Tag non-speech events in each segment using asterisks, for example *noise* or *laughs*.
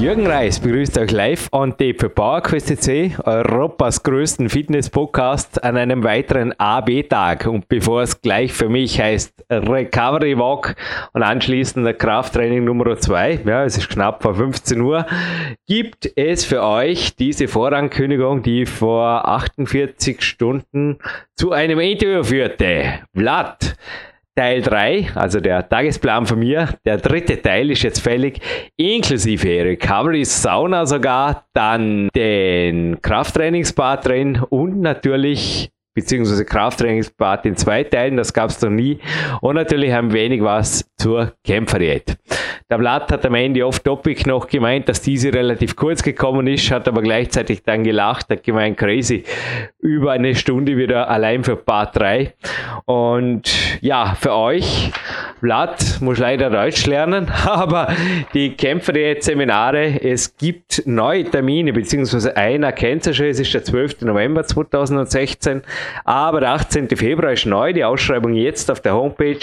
Jürgen Reis begrüßt euch live on tape für PowerQuest Europas größten Fitness-Podcast an einem weiteren AB-Tag. Und bevor es gleich für mich heißt Recovery Walk und anschließend der Krafttraining Nummer 2, ja, es ist knapp vor 15 Uhr, gibt es für euch diese Vorankündigung, die vor 48 Stunden zu einem Interview führte. Vlad, Teil 3, also der Tagesplan von mir, der dritte Teil ist jetzt fällig, inklusive Recovery Sauna sogar, dann den Krafttrainingsbad drin und natürlich beziehungsweise Krafttrainingsbad in zwei Teilen, das gab es noch nie. Und natürlich ein wenig was zur Kämpferdiät. Der Blatt hat am Ende oft Topic noch gemeint, dass diese relativ kurz gekommen ist, hat aber gleichzeitig dann gelacht, hat gemeint, crazy, über eine Stunde wieder allein für Part 3. Und ja, für euch, Blatt muss leider Deutsch lernen, *laughs* aber die Kämpferdiät-Seminare, es gibt neue Termine, beziehungsweise einer kennt ihr schon, es ist der 12. November 2016 aber der 18. Februar ist neu, die Ausschreibung jetzt auf der Homepage.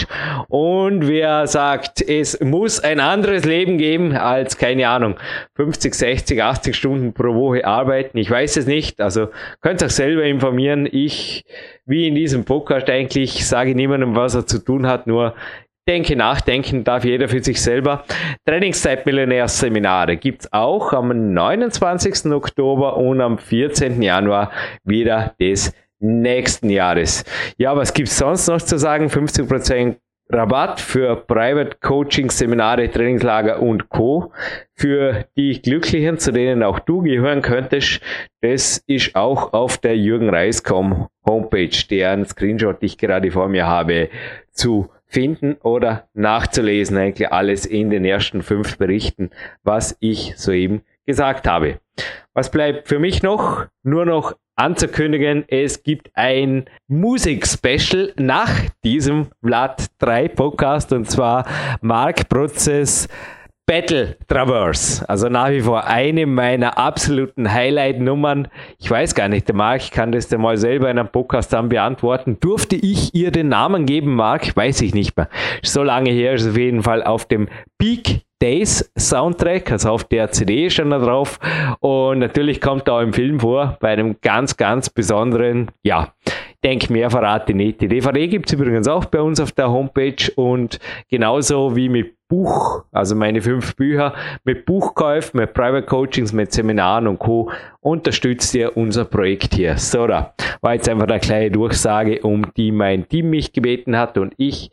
Und wer sagt, es muss ein anderes Leben geben als, keine Ahnung, 50, 60, 80 Stunden pro Woche arbeiten, ich weiß es nicht. Also könnt ihr euch selber informieren. Ich, wie in diesem Podcast eigentlich, sage niemandem, was er zu tun hat, nur Denke nachdenken darf jeder für sich selber. Trainingszeit Millionärseminare gibt's auch am 29. Oktober und am 14. Januar wieder des nächsten Jahres. Ja, was gibt's sonst noch zu sagen? 50% Rabatt für Private Coaching, Seminare, Trainingslager und Co. Für die Glücklichen, zu denen auch du gehören könntest. Das ist auch auf der Jürgen Reiscom Homepage, deren Screenshot ich gerade vor mir habe, zu finden oder nachzulesen. Eigentlich alles in den ersten fünf Berichten, was ich soeben gesagt habe. Was bleibt für mich noch? Nur noch anzukündigen, es gibt ein Musik-Special nach diesem Vlad 3 Podcast und zwar Mark Prozess Battle Traverse. Also nach wie vor eine meiner absoluten Highlight-Nummern. Ich weiß gar nicht, der Mark kann das ja mal selber in einem Podcast dann beantworten. Durfte ich ihr den Namen geben, Mark? Weiß ich nicht mehr. So lange her ist auf jeden Fall auf dem Peak Days Soundtrack, also auf der CD schon da drauf. Und natürlich kommt auch im Film vor, bei einem ganz, ganz besonderen, ja, denke mehr verrate nicht. Die DVD gibt es übrigens auch bei uns auf der Homepage und genauso wie mit Buch, also meine fünf Bücher, mit Buchkäufen, mit Private Coachings, mit Seminaren und Co. unterstützt ihr unser Projekt hier. So, da war jetzt einfach eine kleine Durchsage, um die mein Team mich gebeten hat und ich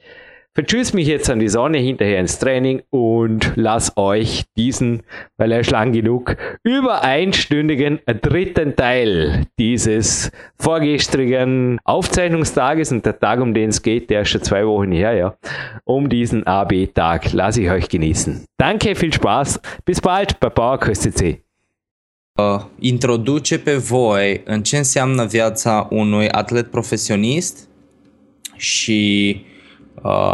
Vertschüss mich jetzt an die Sonne hinterher ins Training und lass euch diesen, weil er ist lang genug, über einstündigen dritten Teil dieses vorgestrigen Aufzeichnungstages und der Tag, um den es geht, der ist schon zwei Wochen her, ja, um diesen AB-Tag lasse ich euch genießen. Danke, viel Spaß, bis bald bei PowerQuest C. Uh, introduce pe voi în ce înseamnă viața unui atlet profesionist și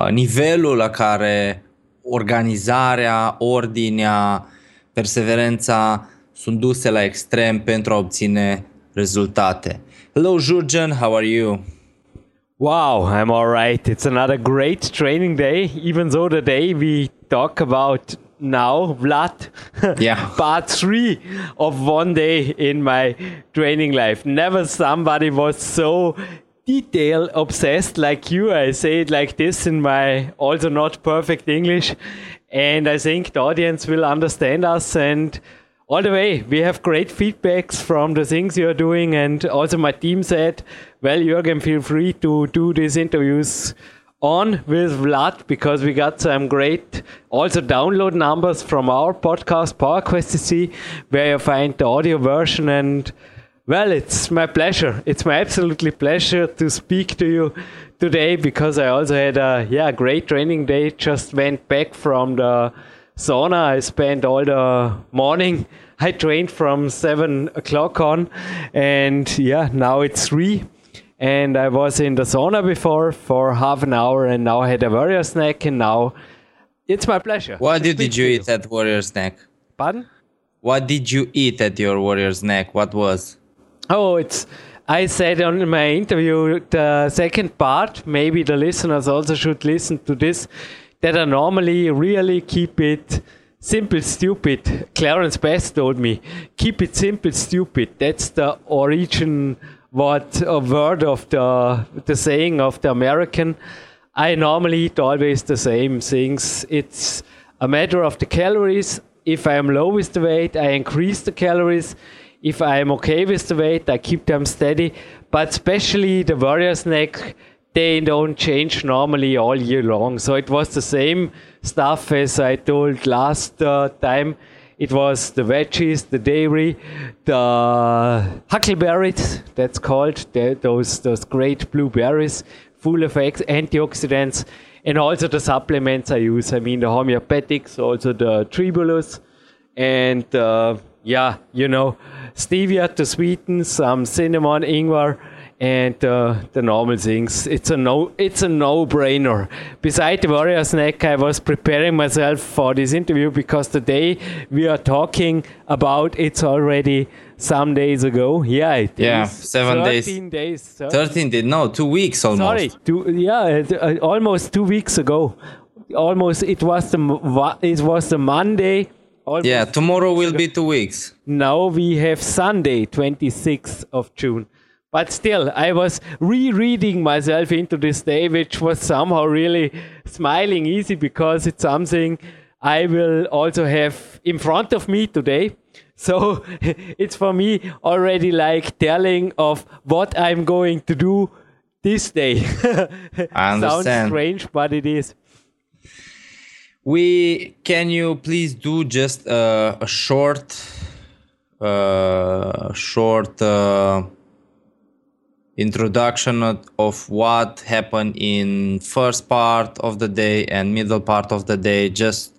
nivelul la care organizarea, ordinea, perseverența sunt duse la extrem pentru a obține rezultate. Hello Jurgen, how are you? Wow, I'm all right. It's another great training day, even though the day we talk about now, Vlad, *laughs* yeah. part three of one day in my training life. Never somebody was so detail obsessed like you. I say it like this in my also not perfect English. And I think the audience will understand us. And all the way, we have great feedbacks from the things you're doing. And also, my team said, Well, Jürgen, feel free to do these interviews on with Vlad because we got some great also download numbers from our podcast, PowerQuest C, where you find the audio version and well, it's my pleasure. It's my absolutely pleasure to speak to you today because I also had a yeah great training day. Just went back from the sauna. I spent all the morning. *laughs* I trained from seven o'clock on, and yeah, now it's three. And I was in the sauna before for half an hour, and now I had a warrior snack, and now it's my pleasure. What did you eat at warrior snack? Pardon? what did you eat at your warrior snack? What was? Oh, it's. I said on my interview, the second part, maybe the listeners also should listen to this, that I normally really keep it simple, stupid. Clarence Bass told me, keep it simple, stupid. That's the origin, what a word of the, the saying of the American. I normally eat always the same things. It's a matter of the calories. If I am low with the weight, I increase the calories if I'm okay with the weight, I keep them steady. But especially the warrior snack, they don't change normally all year long. So it was the same stuff as I told last uh, time. It was the veggies, the dairy, the huckleberries, that's called, the, those, those great blueberries, full of antioxidants, and also the supplements I use. I mean, the homeopathics, also the tribulus, and uh, yeah, you know, stevia to sweeten, some cinnamon, ingwer, and uh, the normal things. It's a no, it's a no-brainer. Beside the warrior snack, I was preparing myself for this interview because today we are talking about it's already some days ago. Yeah, it yeah, seven 13 days. days. 13 days, no, two weeks almost. Sorry, two, yeah, uh, almost two weeks ago. Almost, it was the it was the Monday Almost yeah, *laughs* tomorrow will be two weeks. Now we have Sunday, 26th of June. But still, I was rereading myself into this day, which was somehow really smiling easy because it's something I will also have in front of me today. So *laughs* it's for me already like telling of what I'm going to do this day. *laughs* I understand. Sounds strange, but it is we can you please do just a short uh, short uh, introduction of what happened in first part of the day and middle part of the day just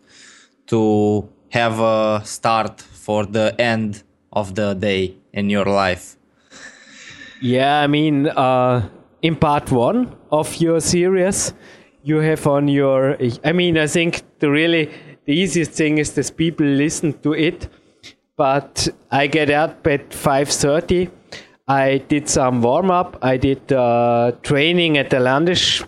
to have a start for the end of the day in your life? Yeah i mean uh, in part one of your series you have on your i mean i think the really the easiest thing is that people listen to it. But i get up at 5.30 i did some warm-up. I did uh, training at the landish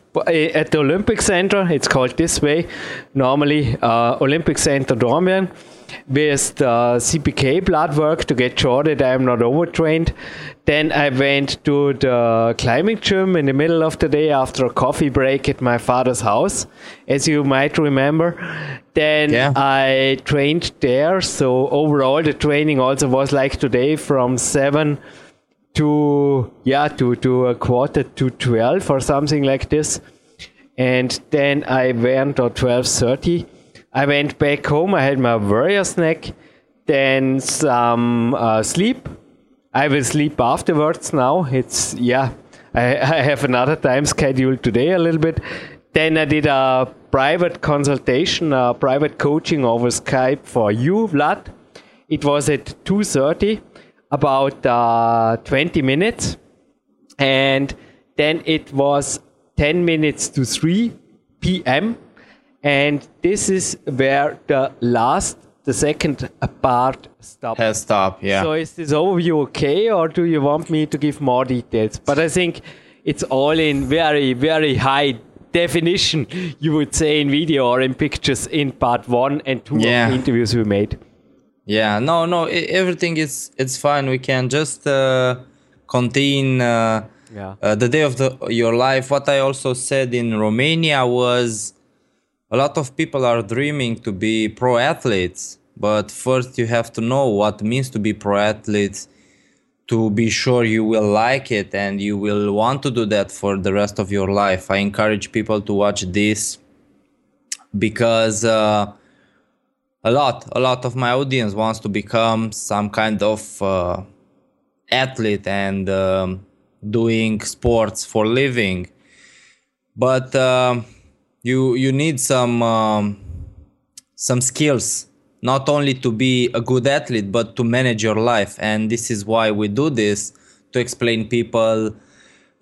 at the olympic center. It's called this way. Normally uh, olympic center Dornbirn with the CPK blood work to get sure that I'm not overtrained. Then I went to the climbing gym in the middle of the day after a coffee break at my father's house, as you might remember. Then yeah. I trained there. So overall, the training also was like today from seven to yeah to to a quarter to twelve or something like this. And then I went at twelve thirty I went back home. I had my warrior snack, then some uh, sleep. I will sleep afterwards now. It's, yeah, I, I have another time schedule today a little bit. Then I did a private consultation, a private coaching over Skype for you, Vlad. It was at 2.30, about uh, 20 minutes. And then it was 10 minutes to 3 p.m and this is where the last the second part stopped has stopped yeah. So is this overview okay or do you want me to give more details? But i think it's all in very very high definition you would say in video or in pictures in part one and two yeah. of the interviews we made. Yeah no no everything is it's fine. We can just uh, contain uh, yeah. Uh, the day of the, your life. What i also said in romania was a lot of people are dreaming to be pro athletes, but first you have to know what it means to be pro athletes to be sure you will like it and you will want to do that for the rest of your life. I encourage people to watch this because uh, a lot, a lot of my audience wants to become some kind of uh, athlete and um, doing sports for living. But uh, you you need some um, some skills not only to be a good athlete but to manage your life and this is why we do this to explain people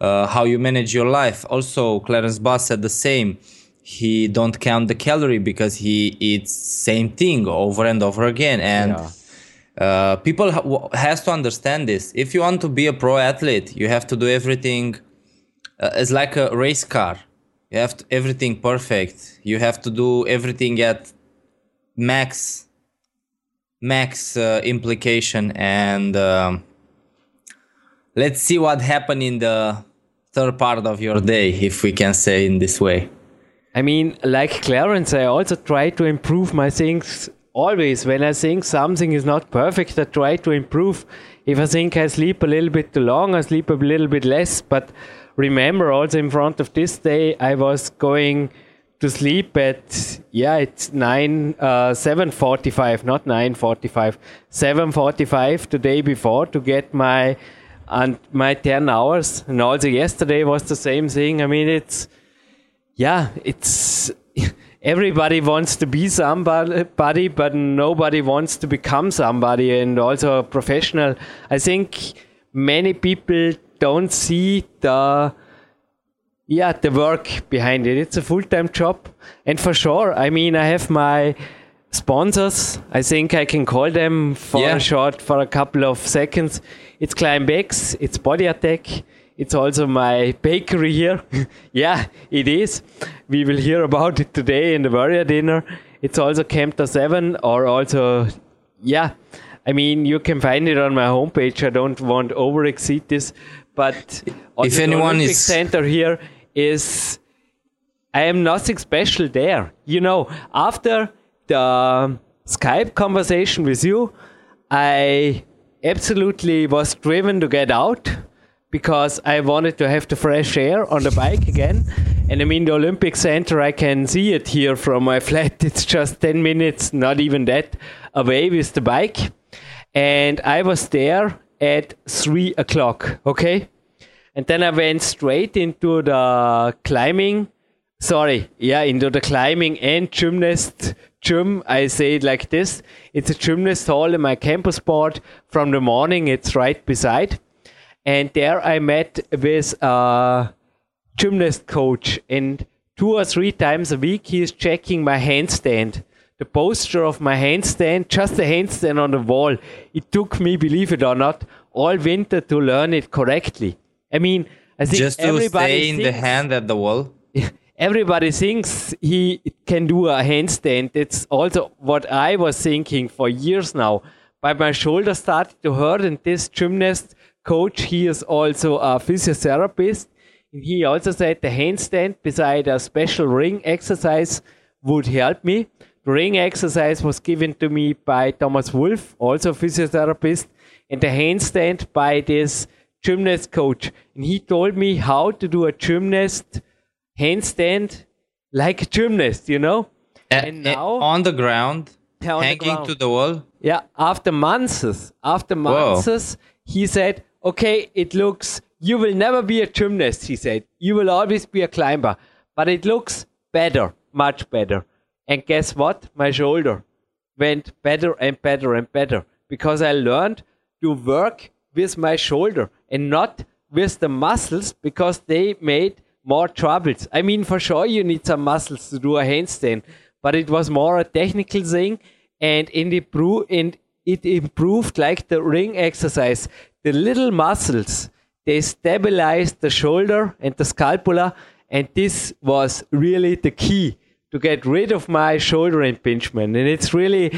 uh, how you manage your life also clarence bass said the same he don't count the calorie because he eats same thing over and over again and yeah. uh, people ha- has to understand this. If you want to be a pro athlete, you have to do everything. Uh, it's like a race car. You have to, everything perfect. You have to do everything at max, max uh, implication, and um, let's see what happened in the third part of your day, if we can say in this way. I mean, like Clarence, I also try to improve my things always. When I think something is not perfect, I try to improve. If I think I sleep a little bit too long, I sleep a little bit less. But remember, also in front of this day, I was going to sleep at yeah, it's nine uh, seven forty five, not nine forty five, seven forty five the day before to get my and my ten hours. And also yesterday was the same thing. I mean, it's yeah, it's *laughs* everybody wants to be somebody, but nobody wants to become somebody and also a professional. I think many people don't see the yeah the work behind it. It's a full time job, and for sure, I mean, I have my sponsors. I think I can call them for yeah. a short for a couple of seconds. It's ClimbX, it's Body Attack it's also my bakery here. *laughs* yeah, it is. We will hear about it today in the warrior dinner. It's also Kempter 7 or also, yeah, I mean, you can find it on my homepage. I don't want to over exceed this, but if anyone Olympic is center here is, I am nothing special there. You know, after the um, Skype conversation with you, I absolutely was driven to get out because I wanted to have the fresh air on the bike again. And I mean, the Olympic Center, I can see it here from my *laughs* flat. It's just 10 minutes, not even that, away with the bike. And I was there at 3 o'clock, okay? And then I went straight into the climbing. Sorry, yeah, into the climbing and gymnast gym. I say it like this it's a gymnast hall in my campus board. From the morning, it's right beside and there I met with a gymnast coach, and two or three times a week he is checking my handstand, the posture of my handstand, just a handstand on the wall. It took me, believe it or not, all winter to learn it correctly. I mean, I think just to everybody stay in thinks, the hand at the wall. *laughs* Everybody thinks he can do a handstand. It's also what I was thinking for years now. But my shoulder started to hurt, and this gymnast coach. He is also a physiotherapist. And he also said the handstand beside a special ring exercise would help me. Ring exercise was given to me by Thomas Wolf, also a physiotherapist, and the handstand by this gymnast coach. And he told me how to do a gymnast handstand like a gymnast, you know? and now on the ground, on hanging the ground. to the wall. Yeah, after months, after months, Whoa. he said, okay, it looks, you will never be a gymnast, he said. You will always be a climber. But it looks better, much better. And guess what? My shoulder went better and better and better because I learned to work with my shoulder and not with the muscles because they made more troubles. I mean, for sure, you need some muscles to do a handstand, but it was more a technical thing and it improved like the ring exercise the little muscles they stabilized the shoulder and the scapula and this was really the key to get rid of my shoulder impingement. And it's really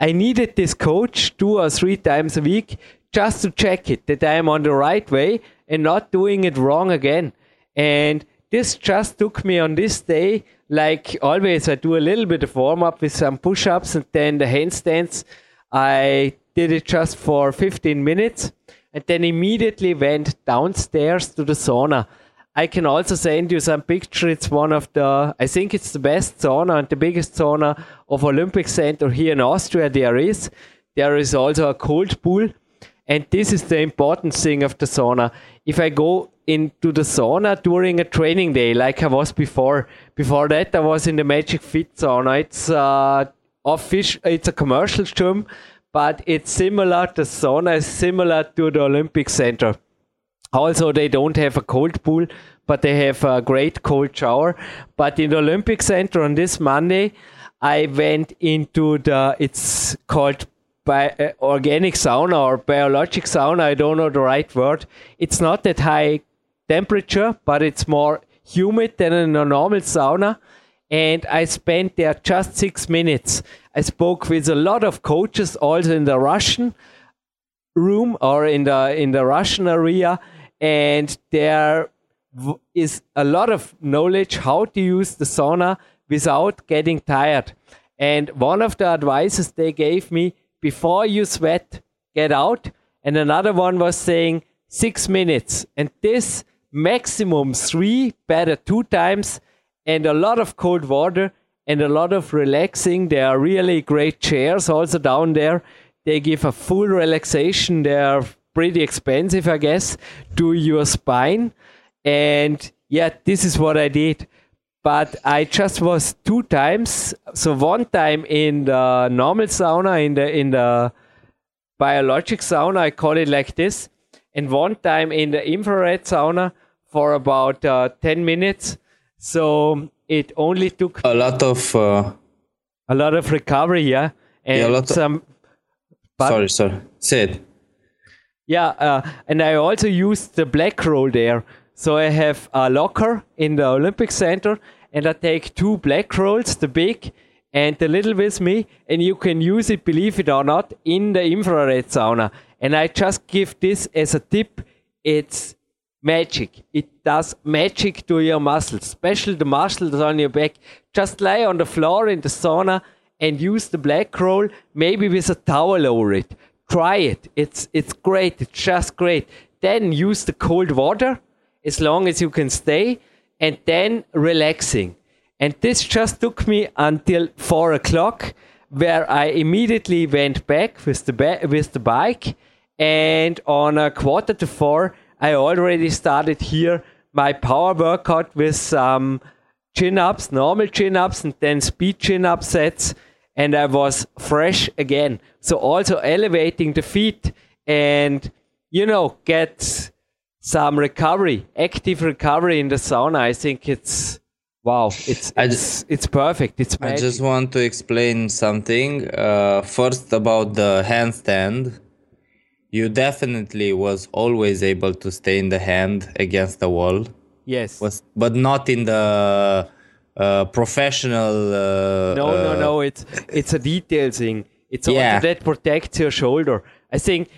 i needed this coach two or three times a week just to check it that i am on the right way and not doing it wrong again. And this just took me on this day like always i do a little bit of warm up with some push-ups and then the handstands. I did it just for 15 minutes and then immediately went downstairs to the sauna. I can also send you some picture. It's one of the, I think it's the best sauna and the biggest sauna of Olympic Center here in Austria. There is. There is also a cold pool. And this is the important thing of the sauna. If I go into the sauna during a training day, like I was before, before that I was in the Magic Fit sauna. It's uh, official, it's a commercial gym but it's similar. The sauna is similar to the Olympic Center. Also, they don't have a cold pool, but they have a great cold shower. But in the Olympic Center on this Monday, I went into the, it's called by uh, organic sauna or biologic sauna, I don't know the right word. It's not that high temperature, but it's more humid than in a normal sauna. And I spent there just six minutes. I spoke with a lot of coaches, also in the Russian room or in the in the Russian area, and there is a lot of knowledge how to use the sauna without getting tired. And one of the advices they gave me before you sweat, get out. And another one was saying six minutes. And this maximum three, better two times, and a lot of cold water and a lot of relaxing. There are really great chairs also down there. They give a full relaxation. They are pretty expensive, I guess, to your spine. And yeah, this is what I did. But I just was two times. So one time in the normal sauna, in the in the biologic sauna, I call it like this, and one time in the infrared sauna for about uh, ten minutes. So it only took a lot of uh, a lot of recovery, yeah, and yeah, a lot some. Of, sorry, sorry. Say it. Yeah, uh, and I also use the black roll there. So I have a locker in the Olympic Center, and I take two black rolls, the big and the little with me, and you can use it, believe it or not, in the infrared sauna. And I just give this as a tip. It's magic. It does magic to your muscles, especially the muscles on your back. Just lie on the floor in the sauna and use the black roll, maybe with a towel over it. Try it. It's it's great. It's just great. Then use the cold water as long as you can stay, and then relaxing. And this just took me until four o'clock, where I immediately went back with the ba- with the bike, and on a quarter to four, I already started here my power workout with some chin ups, normal chin ups, and then speed chin up sets, and I was fresh again. So also elevating the feet and you know get some recovery, active recovery in the sauna. I think it's wow, it's it's, just, it's perfect. It's magic. I just want to explain something. Uh, first about the handstand. You definitely was always able to stay in the hand against the wall. Yes. Was but not in the uh, professional. Uh, no, no, no. It's it's a detail thing. It's yeah. that protects your shoulder. I think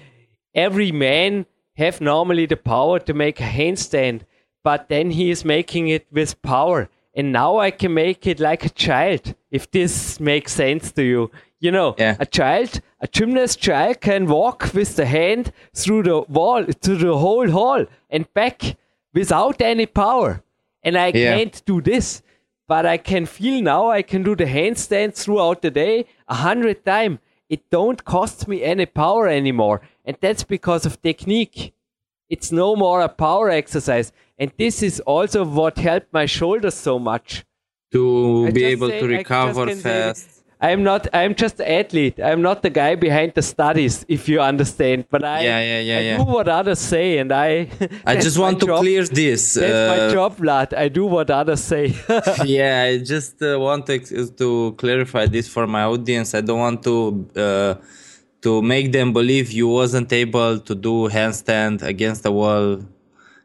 every man have normally the power to make a handstand, but then he is making it with power. And now I can make it like a child, if this makes sense to you. You know, yeah. a child, a gymnast child can walk with the hand through the wall, to the whole hall and back without any power. And I yeah. can't do this, but I can feel now I can do the handstand throughout the day a hundred times. It don't cost me any power anymore. And that's because of technique. It's no more a power exercise. And this is also what helped my shoulders so much. To I be able say, to recover fast. I'm not. I'm just an athlete. I'm not the guy behind the studies, if you understand. But I, yeah, yeah, yeah, I yeah. do what others say, and I. *laughs* I just want to job. clear this. That's uh, my job, lad. I do what others say. *laughs* yeah, I just uh, want to to clarify this for my audience. I don't want to. Uh, to make them believe you wasn't able to do handstand against the wall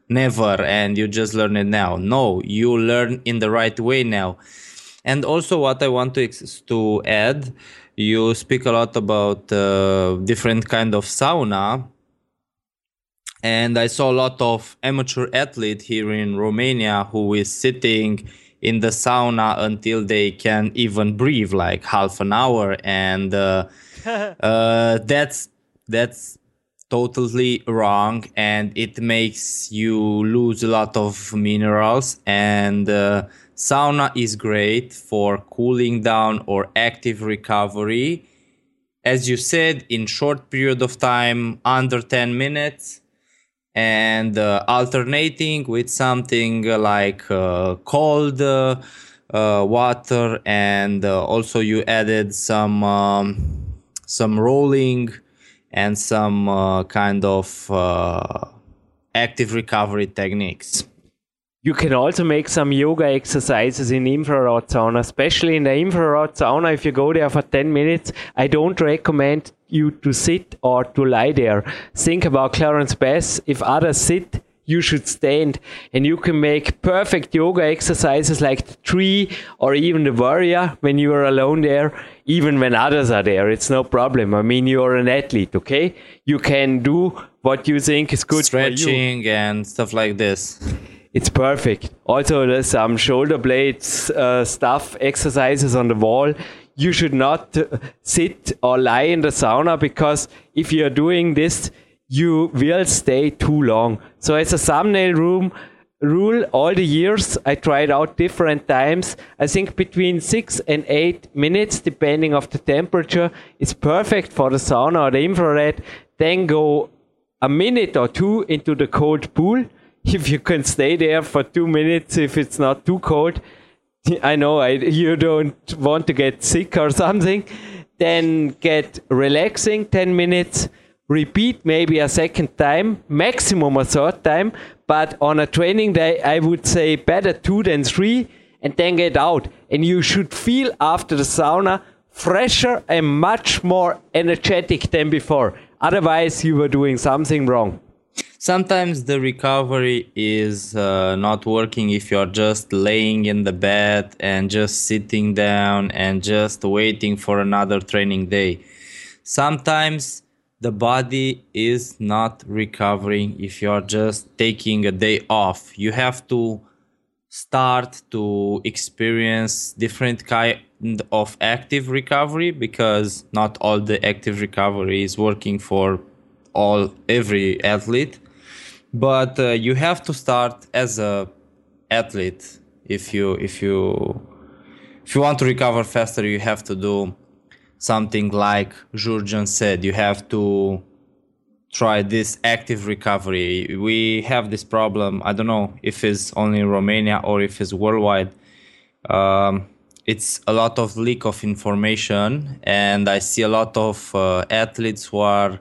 never and you just learn it now no you learn in the right way now and also what i want to to add you speak a lot about uh, different kind of sauna. And i saw a lot of amateur athlete here in romania who is sitting in the sauna until they can even breathe like half an hour. And uh, *laughs* uh, that's that's totally wrong. And it makes you lose a lot of minerals. And uh, sauna is great for cooling down or active recovery as you said in short period of time under 10 minutes and uh, alternating with something like uh, cold uh, uh water and uh, also you added some um, some rolling and some uh, kind of active recovery techniques. You can also make some yoga exercises in infrared sauna, especially in the infrared sauna. If you go there for 10 minutes, I don't recommend you to sit or to lie there. Think about Clarence Bass. If others sit, you should stand and you can make perfect yoga exercises like the tree or even the warrior when you are alone there even when others are there it's no problem i mean you're an athlete okay you can do what you think is good stretching and stuff like this it's perfect. Also, there's some shoulder blades uh, stuff exercises on the wall. You should not uh, sit or lie in the sauna because if you're doing this, you will stay too long. So, as a thumbnail room rule, all the years I tried out different times. I think between six and eight minutes, depending of the temperature, is perfect for the sauna or the infrared. Then go a minute or two into the cold pool *laughs* if you can stay there for two minutes if it's not too cold. I know I, you don't want to get sick or something. Then get relaxing 10 minutes. Repeat maybe a second time, maximum a third time. But on a training day, I would say better two than three, and then get out. And you should feel after the sauna fresher and much more energetic than before. Otherwise, you were doing something wrong sometimes the recovery is uh, not working if you're just laying in the bed and just sitting down and just waiting for another training day. Sometimes the body is not recovering if you're just taking a day off. You have to start to experience different kind of active recovery because not all the active recovery is working for all every athlete but uh, you have to start as a athlete. If you if you if you want to recover faster you have to do something like Jurgen said. You have to try this active recovery. We have this problem. I don't know if it's only in romania or if it's worldwide. Um, it's a lot of leak of information and i see a lot of uh, athletes who are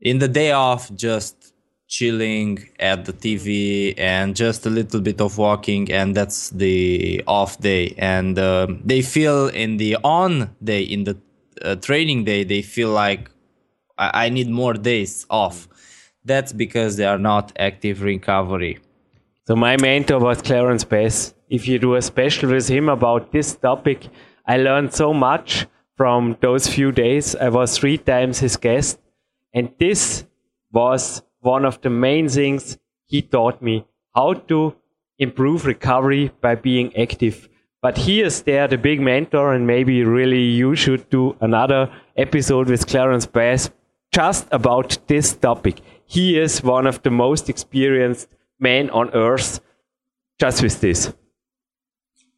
in the day off just chilling at the TV and just a little bit of walking, and that's the off day. And uh, they feel in the on day, in the uh, training day, they feel like I-, I need more days off. That's because they are not active recovery. So my mentor was Clarence Bass. If you do a special with him about this topic, I learned so much from those few days. I was three times his guest, and this was one of the main things he taught me how to improve recovery by being active. But he is there, the big mentor, and maybe really you should do another episode with Clarence Bass just about this topic. He is one of the most experienced men on earth just with this.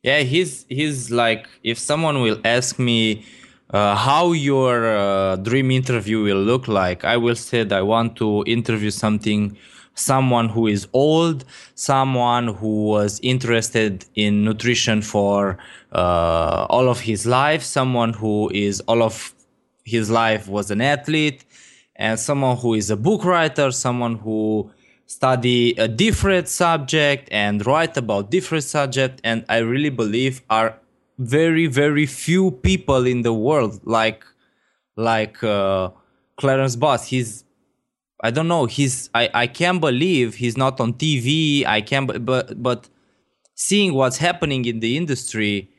Yeah, he's he's like if someone will ask me uh, how your uh, dream interview will look like. I will say that I want to interview something, someone who is old, someone who was interested in nutrition for uh, all of his life, someone who is all of his life was an athlete, and someone who is a book writer, someone who study a different subject and write about different subject and i really believe are very very few people in the world like like uh, Clarence Bass. He's I don't know. He's I I can't believe he's not on TV. I can't but but seeing what's happening in the industry,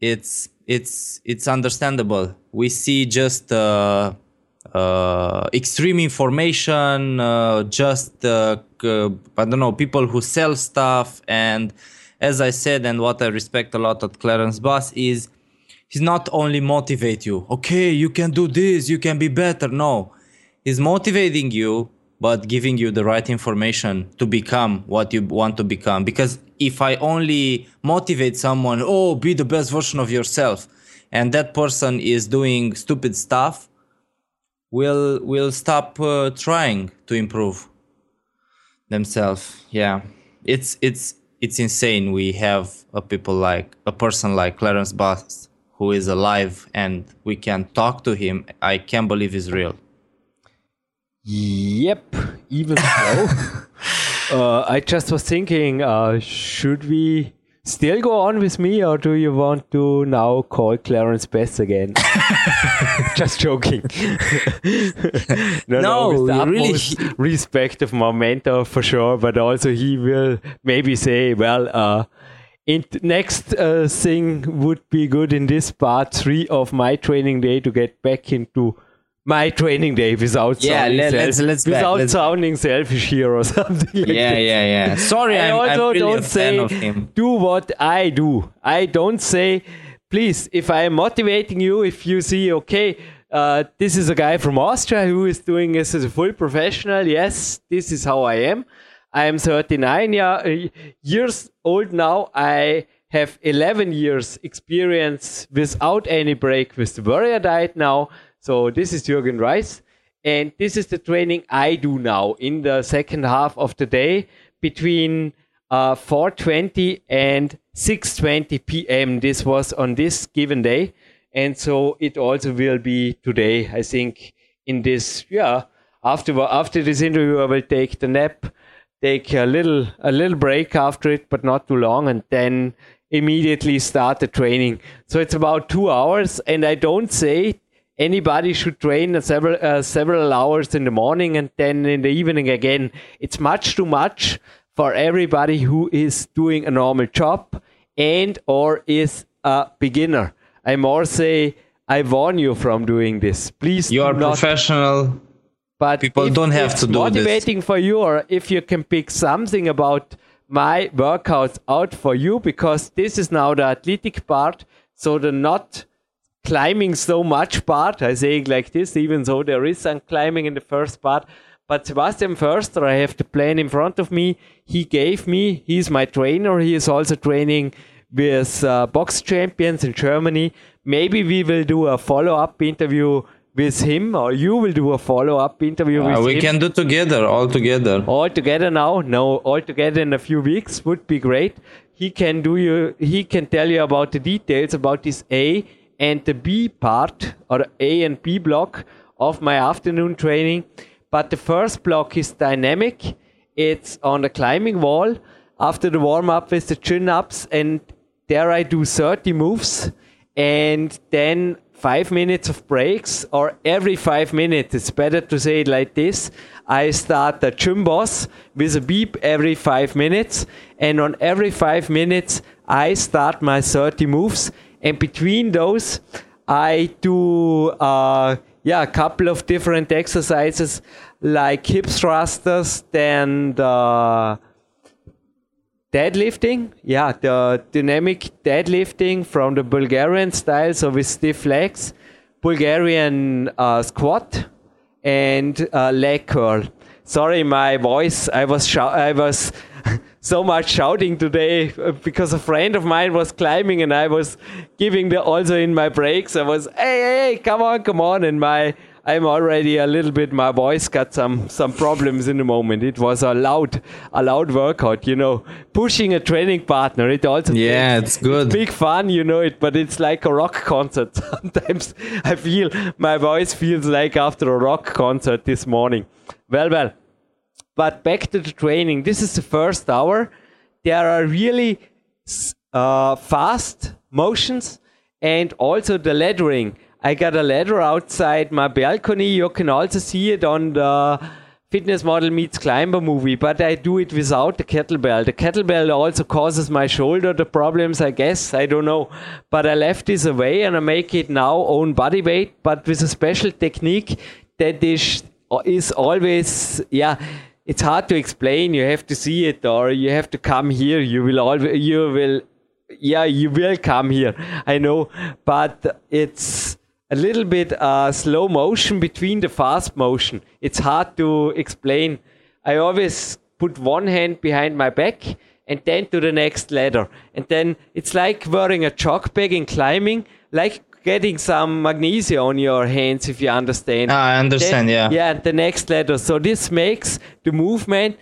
it's it's it's understandable. We see just uh, uh, extreme information, uh, just uh, I don't know people who sell stuff and as I said, and what I respect a lot at Clarence Bass is he's not only motivate you, okay, you can do this, you can be better. No, he's motivating you, but giving you the right information to become what you want to become. Because if I only motivate someone, oh, be the best version of yourself, and that person is doing stupid stuff, will will stop uh, trying to improve themselves. Yeah, it's it's it's insane we have a people like a person like Clarence Bass who is alive and we can talk to him. I can't believe he's real. Yep, even so. *laughs* Uh, I just was thinking, uh, should we still go on with me, or do you want to now call Clarence Bass again? *laughs* just joking. *laughs* no, No, with the really, respect of my mentor for sure, but also he will maybe say, well, uh, next uh, thing would be good in this part three of my training day to get back into my training day without Yeah, sounding, let, let's, let's back, without let's- sounding selfish here or *laughs* something. Like Yeah, that. yeah, yeah. Sorry, I I'm, I'm also really don't say fan of him. do what I do. I don't say, please, if I am motivating you, if you see, okay, uh, this is a guy from Austria who is doing this as a full professional. Yes, this is how I am. I am 39 year, uh, years old now. I have 11 years experience without any break with the warrior diet now. So this is Jürgen Reis. And this is the training I do now in the second half of the day between uh, 4.20 and 6.20 p.m. This was on this given day. And so it also will be today, I think, in this, yeah, after, after this interview, I will take the nap, take a little, a little break after it, but not too long. And then immediately start the training. So it's about two hours. And I don't say anybody should train several uh, several hours in the morning and then in the evening again. It's much too much for everybody who is doing a normal job and or is a beginner. I more say I warn you from doing this. Please You are professional. but People don't have to do this. motivating for you or if you can pick something about my workouts out for you because this is now the athletic part so the not climbing so much part i say it like this even though there is some climbing in the first part. But sebastian förster i have the plan in front of me. He gave me he's my trainer he is also training with uh, box champions in germany. Maybe we will do a follow-up interview with him or you will do a follow-up interview with Uh, we him. can do together, all together. all together now? No all together in a few weeks would be great. He can do you he can tell you about the details about this a and the b part or a and b block of my afternoon training. But the first block is dynamic. It's on the climbing wall. After the warm up with the chin ups and there i do 30 moves. And then five minutes of breaks or every five minutes it's better to say it like this. I start the gym boss with a beep every five minutes. And on every five minutes i start my 30 moves and between those i do uh, yeah a couple of different exercises like hip thrusters then the deadlifting. Yeah the dynamic deadlifting from the bulgarian style so with stiff legs bulgarian uh, squat and uh, leg curl. Sorry my voice i was i was *laughs* so much shouting today uh, because a friend of mine was climbing and i was giving the also in my breaks i was hey hey, hey come on come on and my I'm already a little bit. My voice got some some problems in the moment. It was a loud a loud workout, you know. Pushing a training partner. It also Yeah, takes- it's good. big fun, you know it, but it's like a rock concert. *laughs* Sometimes I feel my voice feels like after a rock concert this morning. Well, well. But back to the training. This is the first hour. There are really uh, fast motions and also the laddering. I got a ladder outside my balcony. You can also see it on the Fitness Model Meets Climber movie, but I do it without the kettlebell. The kettlebell also causes my shoulder the problems, I guess. I don't know. But I left this away and I make it now own body weight, but with a special technique that is, is always, yeah, it's hard to explain. You have to see it or you have to come here. You will always, you will, yeah, you will come here. I know, but it's a little bit uh, slow motion between the fast motion. It's hard to explain. I always put one hand behind my back and then to the next ladder. And then it's like wearing a chalk bag in climbing, like getting some magnesia on your hands, if you understand. Ah, I understand, Then- yeah. Yeah, the next letter. So this makes the movement.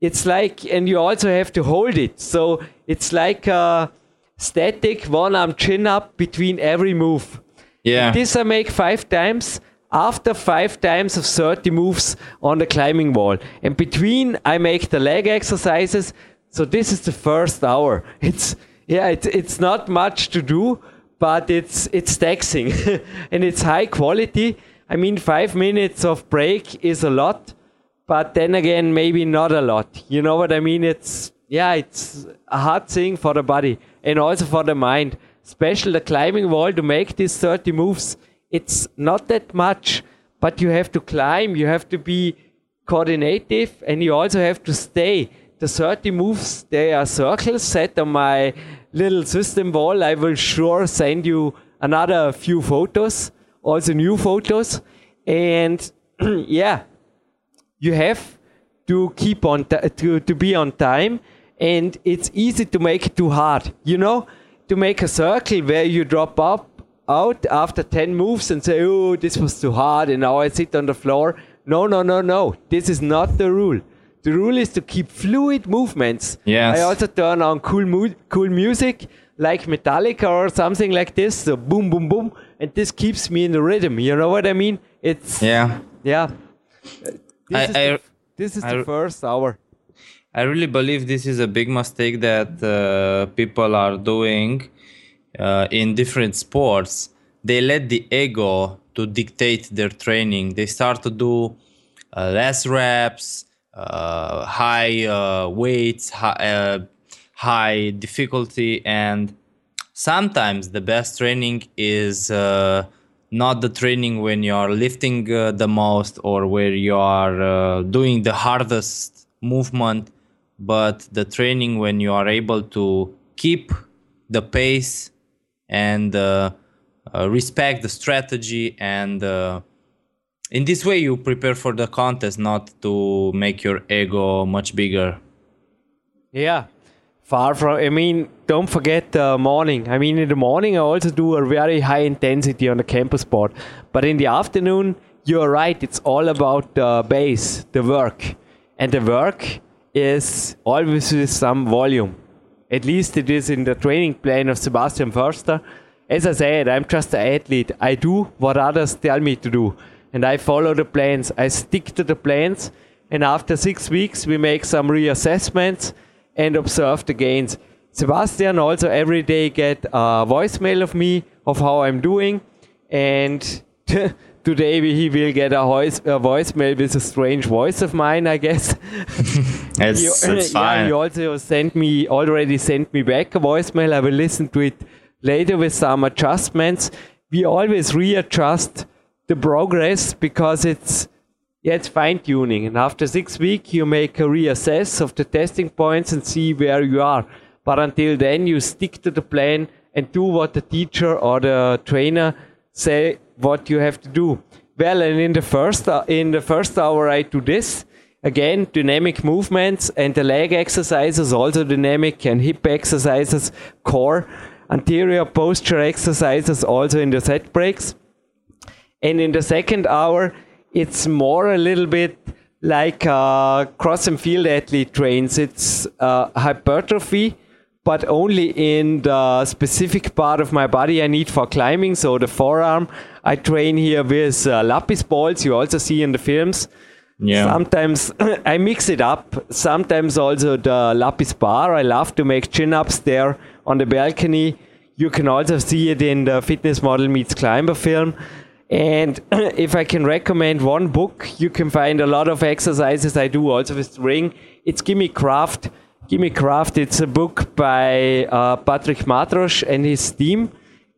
It's like, and you also have to hold it. So it's like a static one arm chin up between every move. Yeah. This I make five times. after five times of 30 moves on the climbing wall. And between, I make the leg exercises. So this is the first hour. *laughs* It's yeah, it's it's not much to do, but it's it's taxing *laughs* and it's high quality. I mean, five minutes of break is a lot, but then again, maybe not a lot. You know what I mean? It's yeah, it's a hard thing for the body and also for the mind. Especially the climbing wall to make these 30 moves. It's not that much, but you have to climb. You have to be coordinative, and you also have to stay. The 30 moves, they are circles set on my little system wall. I will sure send you another few photos, also new photos. And *clears throat* yeah, you have to keep on to, to be on time. And it's easy to make it too hard you know? To make a circle where you drop up out after 10 moves and say oh this was too hard and now i sit on the floor. No no no no. This is not the rule the rule is to keep fluid movements. Yes. I also turn on cool cool music like metallica or something like this. So boom boom boom. And this keeps me in the rhythm. You know what i mean? It's yeah. yeah. This I- is, the, this is I- the first hour. I really believe this is a big mistake that uh, people are doing uh, in different sports. They let the ego to dictate their training. They start to do uh, less reps, uh, high uh, weights, high, uh, high difficulty, and sometimes the best training is uh, not the training when you are lifting uh, the most or where you are doing the hardest movement but the training when you are able to keep the pace and respect the strategy and in this way you prepare for the contest not to make your ego much bigger Yeah, far from. I mean, don't forget the morning. I mean, in the morning I also do a very high intensity on the campus sport, but in the afternoon you're right. It's all about the base, the work, and the work is always with some volume. At least it is in the training plan of Sebastian Förster. As I said, I'm just an athlete. I do what others tell me to do, and I follow the plans. I stick to the plans, and after six weeks we make some reassessments and observe the gains. Sebastian also every day get a voicemail of me of how I'm doing, and *laughs* today he will get a, voice, a voicemail with a strange voice of mine, I guess. *laughs* it's, You- it's *laughs* yeah, fine you also sent me already sent me back a voicemail. I will listen to it later with some adjustments. We always readjust the progress because it's yeah, it's fine tuning. And after six weeks, you make a reassess of the testing points and see where you are. But until then, you stick to the plan and do what the teacher or the trainer say what you have to do. Well, and in the first uh, in the first hour, I do this again dynamic movements and the leg exercises, also dynamic and hip exercises, core, anterior posture exercises, also in the set breaks. And in the second hour, it's more a little bit like uh, cross and field athlete trains. It's uh, hypertrophy, but only in the specific part of my body I need for climbing. So the forearm, I train here with uh, lapis balls. You also see in the films. yeah Sometimes *coughs* I mix it up. Sometimes also the lapis bar. I love to make chin ups there on the balcony. You can also see it in the fitness model meets climber film. And *clears throat* if I can recommend one book, you can find a lot of exercises I do also with ring. It's Gimme Kraft. Gimme Kraft. It's a book by uh, Patrick Matros and his team.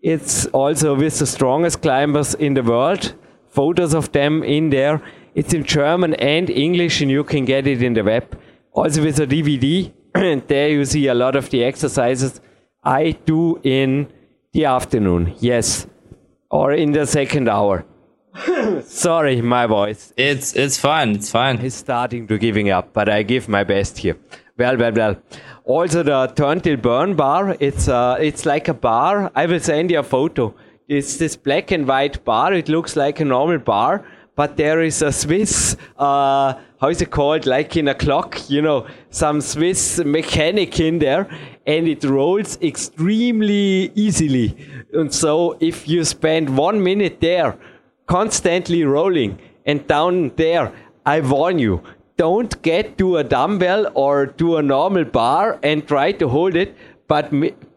It's also with the strongest climbers in the world. Photos of them in there. It's in German and English, and you can get it in the web. Also with a DVD. and there you see a lot of the exercises I do in the afternoon. Yes. Or in the second hour. *laughs* Sorry, my voice it's it's fine it's fine is starting to giving up, but I give my best here. Well, well, well. Also the turn till burn bar. It's uh, it's like a bar. I will send you a photo. It's this black and white bar. It looks like a normal bar, but there is a Swiss. Uh, how is it called? Like in a clock, you know, some Swiss mechanic in there, and it rolls extremely easily. And so, if you spend one minute there constantly rolling. And down there, I warn you, don't get to a dumbbell or to a normal bar and try to hold it, but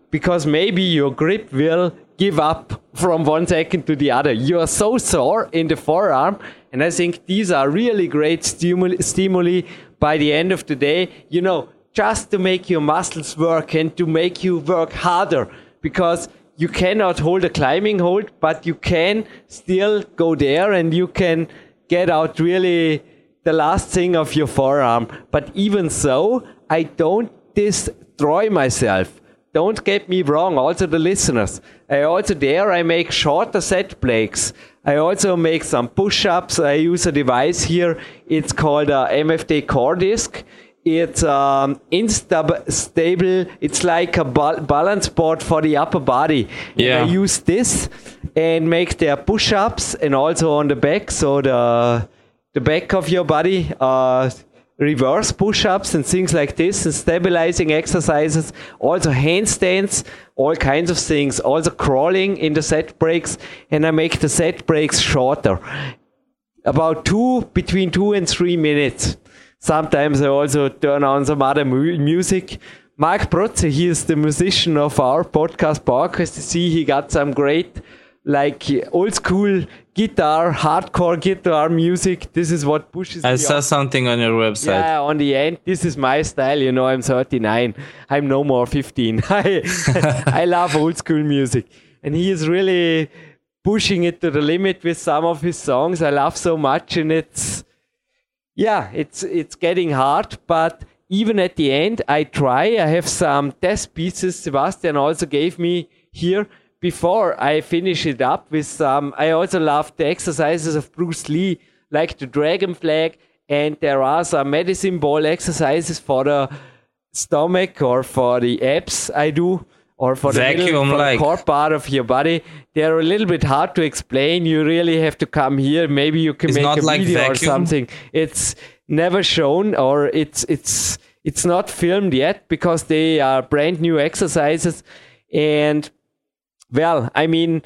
because maybe your grip will give up from one second to the other. You are so sore in the forearm, and I think these are really great stimuli, stimuli by the end of the day. You know, just to make your muscles work and to make you work harder because you cannot hold a climbing hold, but you can still go there and you can get out really the last thing of your forearm. But even so, I don't destroy myself. Don't get me wrong, also the listeners. I also there I make shorter set breaks. I also make some push-ups. I use a device here. It's called a MFD core disc. It's um, stable. It's like a ba- balance board for the upper body. Yeah. I use this and make their push-ups and also on the back. So the the back of your body, uh, reverse push-ups and things like this, and stabilizing exercises. Also handstands, all kinds of things. Also crawling in the set breaks, and I make the set breaks shorter, about two between two and three minutes. Sometimes I also turn on some other mu- music. Mark Protze, he is the musician of our podcast PowerQuest. See, he got some great, like old school guitar, hardcore guitar music. This is what pushes. I saw up. something on your website. Yeah, on the end, this is my style. You know, I'm 39. I'm no more 15. *laughs* I I love old school music, and he is really pushing it to the limit with some of his songs. I love so much, and it's yeah, it's it's getting hard, but even at the end, I try. I have some test pieces. Sebastian also gave me here before I finish it up with some. I also love the exercises of Bruce Lee, like the dragon flag, and there are some medicine ball exercises for the stomach or for the abs. I do or for the, Vacuum, for like. the core part of your body. They're a little bit hard to explain. You really have to come here. Maybe you can It's make a like video or something. It's never shown or it's it's it's not filmed yet because they are brand new exercises and well, I mean,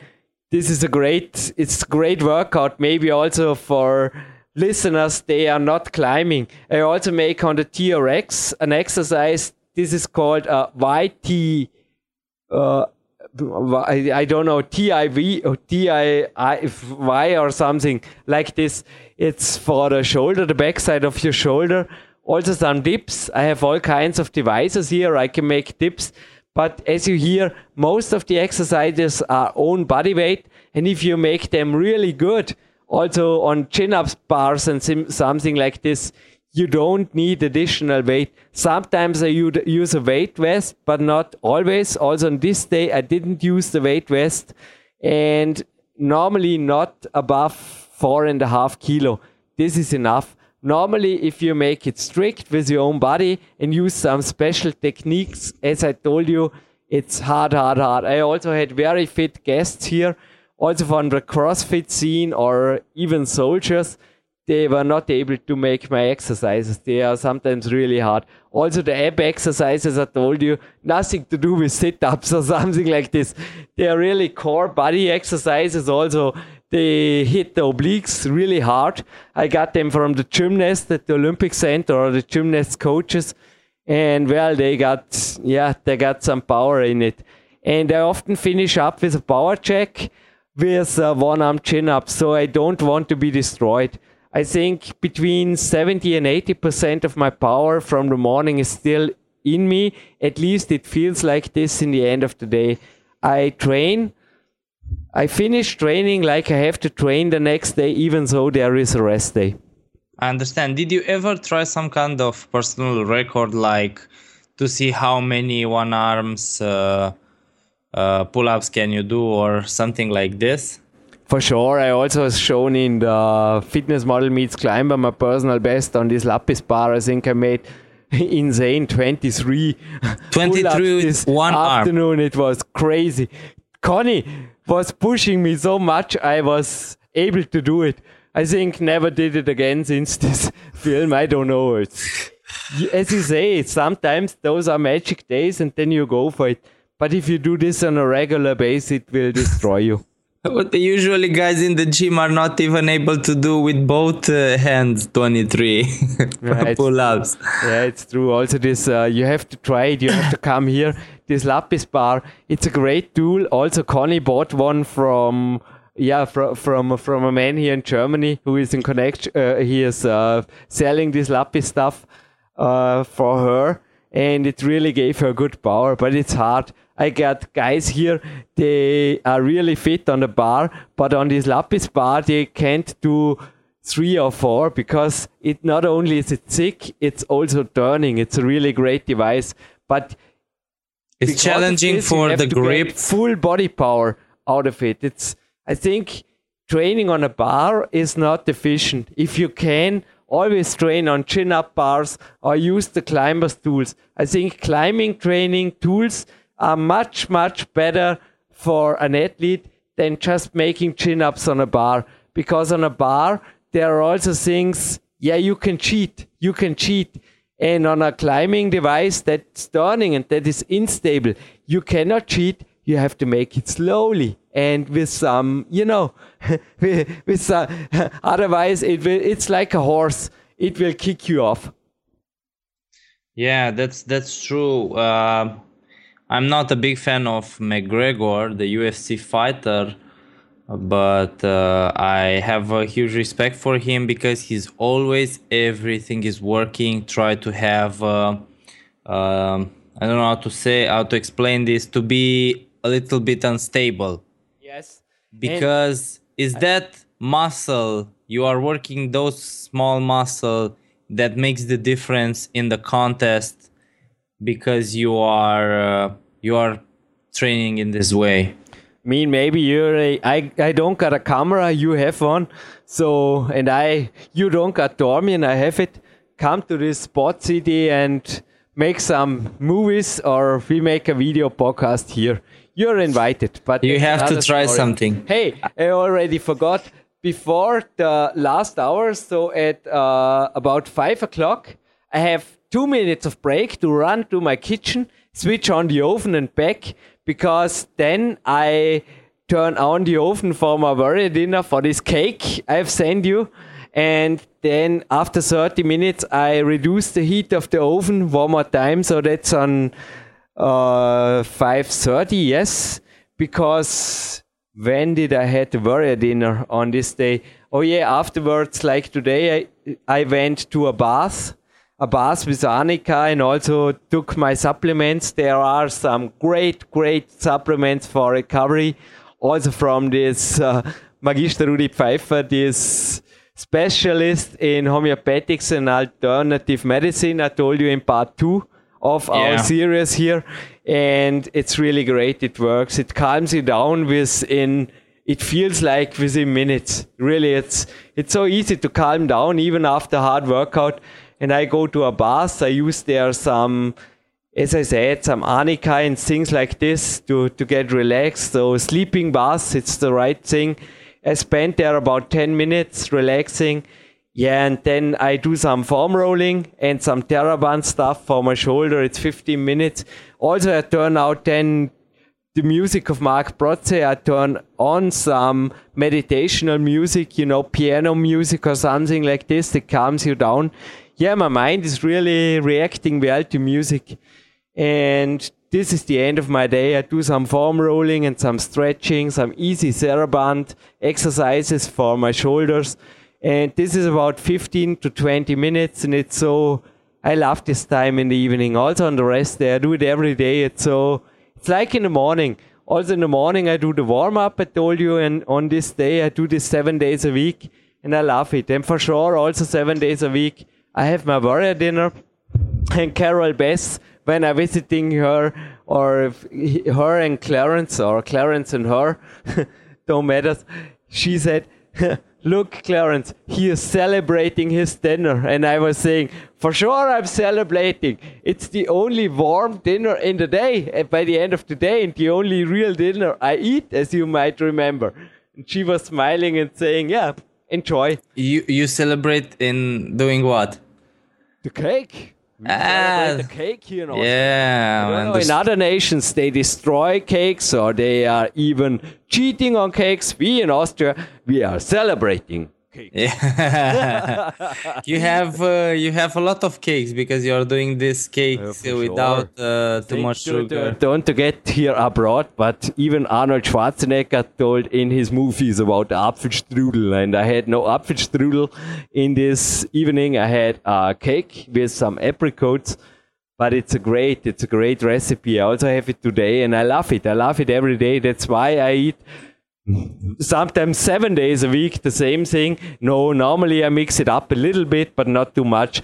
this is a great it's a great workout maybe also for listeners they are not climbing. I also make on the TRX an exercise this is called a YT uh, I, I don't know TIV or TII or something like this. It's for the shoulder, the backside of your shoulder. Also some dips. I have all kinds of devices here. I can make dips. But as you hear, most of the exercises are own body weight. And if you make them really good, also on chin-ups bars and something like this, you don't need additional weight. Sometimes I use a weight vest, but not always. Also on this day, I didn't use the weight vest and normally not above four and a half kilo. This is enough. Normally, if you make it strict with your own body and use some special techniques, as I told you, it's hard, hard, hard. I also had very fit guests here, also from the CrossFit scene or even soldiers they were not able to make my exercises. They are sometimes really hard. Also, the ab exercises I told you, nothing to do with sit ups or *laughs* something like this. They are really core body exercises. Also, they hit the obliques really hard. I got them from the gymnast at the Olympic Center or the gymnast coaches. And well, they got, yeah, they got some power in it. And I often finish up with a power check with a one arm chin up. So I don't want to be destroyed. I think between 70 and 80% of my power from the morning is still in me. At least it feels like this in the end of the day. I train. I finish training like I have to train the next day, even though there is a rest day. I understand. Did you ever try some kind of personal record, like to see how many one arms uh, uh, pull ups can you do, or something like this? For sure, I also was shown in the fitness model meets climber my personal best on this Lapis bar. I think I made *laughs* insane 23 *laughs* 23 pull-ups this one arm. afternoon. It was crazy. Connie was pushing me so much I was able to do it. I think never did it again since *laughs* this film. I don't know. It's as you say, sometimes those are magic days and then you go for it. But if you do this on a regular basis, it will destroy you. *laughs* What the usually guys in the gym are not even able to do with both uh, hands 23 *laughs* Yeah, pull ups. Yeah, it's true. Also, this uh, you have to try it. You have to come here. This Lapis bar, it's a great tool. Also, Connie bought one from yeah from from from a man here in Germany who is in connection. Uh, he is uh, selling this Lapis stuff uh, for her, and it really gave her good power. But it's hard. I got guys here, they are really fit on the bar, but on this Lapis bar, they can't do three or four because it not only is it thick, it's also turning. It's a really great device, but It's challenging this, for the grip. full body power out of it. It's I think training on a bar is not efficient. If you can always train on chin up bars or use the climbers tools. I think climbing training tools are much much better for an athlete than just making chin ups on a bar because on a bar there are also things yeah you can cheat you can cheat. And on a climbing device that's turning and that is unstable. You cannot cheat you have to make it slowly and with some you know *laughs* with, some, *laughs* otherwise it will it's like a horse it will kick you off. Yeah, that's that's true. Uh, I'm not a big fan of McGregor, the UFC fighter, but uh, I have a huge respect for him because he's always everything is working. Try to have, uh, um, I don't know how to say, how to explain this, to be a little bit unstable yes because is that muscle you are working those small muscle that makes the difference in the contest because you are uh, you are training in this way. I mean maybe you're a, I, I don't got a camera you have one. So and i you don't got dormian i have it. Come to this spot city and make some movies or we make a video podcast here. You're invited but You have to try story. something. hey i already forgot. Before the last hour so at uh, about five o'clock i have two minutes of break to run to my kitchen switch on the oven and back because then i turn on the oven for my very dinner for this cake i've sent you. And then after 30 minutes i reduce the heat of the oven one more time. So that's on uh 5.30 yes? Because when did i had the dinner on this day? Oh yeah afterwards like today i i went to a bath a bath with Annika and also took my supplements. There are some great, great supplements for recovery, also from this uh, Magister Rudi Pfeiffer, this specialist in homeopathics and alternative medicine. I told you in part two of our series here, and it's really great. It works. It calms you down within. It feels like within minutes. Really, it's it's so easy to calm down even after hard workout. And I go to a bath. I use there some, as I said, some arnica and things like this to to get relaxed. So sleeping baths, it's the right thing. I spent there about 10 minutes relaxing. Yeah, and then I do some foam rolling and some TheraBand stuff for my shoulder. It's 15 minutes. Also, I turn out then the music of Mark Protze. I turn on some meditational music, you know, piano music or something like this that calms you down. Yeah, my mind is really reacting well to music. And this is the end of my day. I do some foam rolling and some stretching, some easy TheraBand exercises for my shoulders. And this is about 15 to 20 minutes. And it's so, I love this time in the evening. Also on the rest day, I do it every day. It's so, it's like in the morning. Also in the morning, I do the warm up, I told you. And on this day, I do this seven days a week. And I love it. And for sure, also seven days a week, I have my warrior dinner and Carol Bass when I visiting her or he- her and Clarence or Clarence and her *laughs* don't matter. She said, *laughs* "Look, Clarence, he is celebrating his dinner," and I was saying, "For sure, I'm celebrating. It's the only warm dinner in the day, and by the end of the day, and the only real dinner I eat, as you might remember." And she was smiling and saying, "Yeah, enjoy you you celebrate in doing what the cake." We celebrate the ah. cake here in Austria. yeah, know, in other nations, they destroy cakes or they are even cheating on cakes. We in Austria, we are celebrating cake. Yeah. *laughs* you have uh, you have a lot of cakes because you are doing this cakes for without uh, too much sugar. to- Don't forget here abroad, but even Arnold Schwarzenegger told in his movies about Apfelstrudel, and I had no Apfelstrudel in this evening. I had a cake with some apricots, but it's a great, it's a great recipe. I also have it today, and I love it. I love it every day. That's why I eat sometimes seven days a week the same thing. No, normally I mix it up a little bit, but not too much.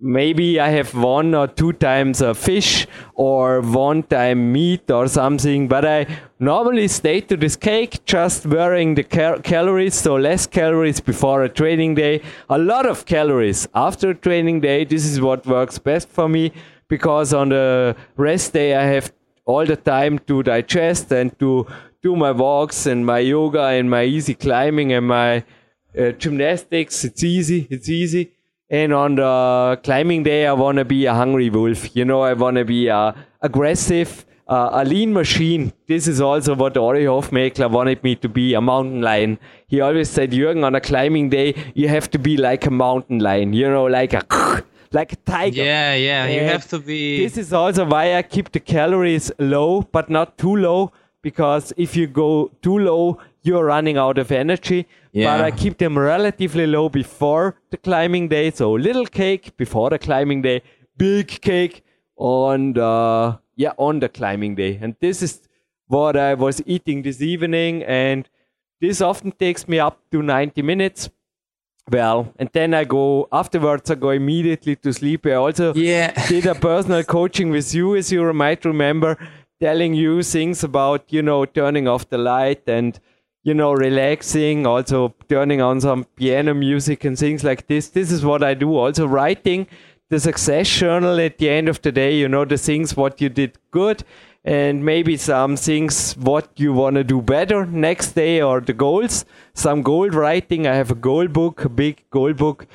Maybe I have one or two times a fish or one time meat or something, but I normally stay to this cake, just varying the cal- calories, so less calories before a training day, a lot of calories after a training day. This is what works best for me because on the rest day I have all the time to digest and to do my walks and my yoga and my easy climbing and my uh, gymnastics. It's easy. It's easy. And on the climbing day, I want to be a hungry wolf. You know, I want to be a aggressive, uh, a lean machine. This is also what Ori Hofmeckler wanted me to be, a mountain lion. He always said, Jürgen, on a climbing day, you have to be like a mountain lion. You know, like a *laughs* like a tiger. Yeah, yeah, you have to be. This is also why I keep the calories low, but not too low, because if you go too low, you're running out of energy. But I keep them relatively low before the climbing day. So little cake before the climbing day, big cake on the yeah on the climbing day. And this is what I was eating this evening, and this often takes me up to 90 minutes. Well, and then I go afterwards. I go immediately to sleep. I also yeah. did a *laughs* personal coaching with you, as you might remember, telling you things about, you know, turning off the light and, you know, relaxing, also turning on some piano music and things like this. This is what I do. Also writing the success journal at the end of the day, you know, the things what you did good and maybe some things what you want to do better next day or the goals. Some goal writing. I have a goal book, a big goal book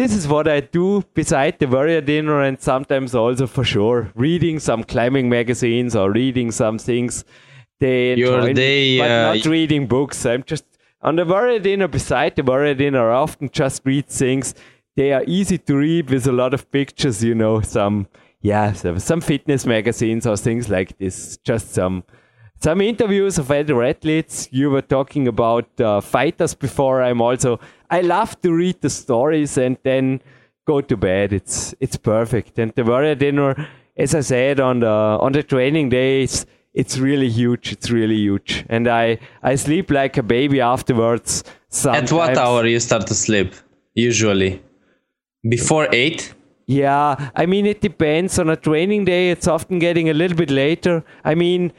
this is what I do beside the warrior dinner and sometimes also for sure reading some climbing magazines or reading some things. They Your me, day, but uh, not reading books. I'm just on the warrior dinner beside the warrior dinner. I often just read things. They are easy to read with a lot of pictures. You know, some yeah, some, some fitness magazines or things like this. Just some some interviews of other athletes. You were talking about uh, fighters before. I'm also I love to read the stories and then go to bed. It's it's perfect. And the warrior dinner, as I said on the on the training days, it's really huge. It's really huge. And I I sleep like a baby afterwards. At what hour you start to sleep? Usually, before eight. Yeah, I mean, it depends. On a training day, it's often getting a little bit later. I mean,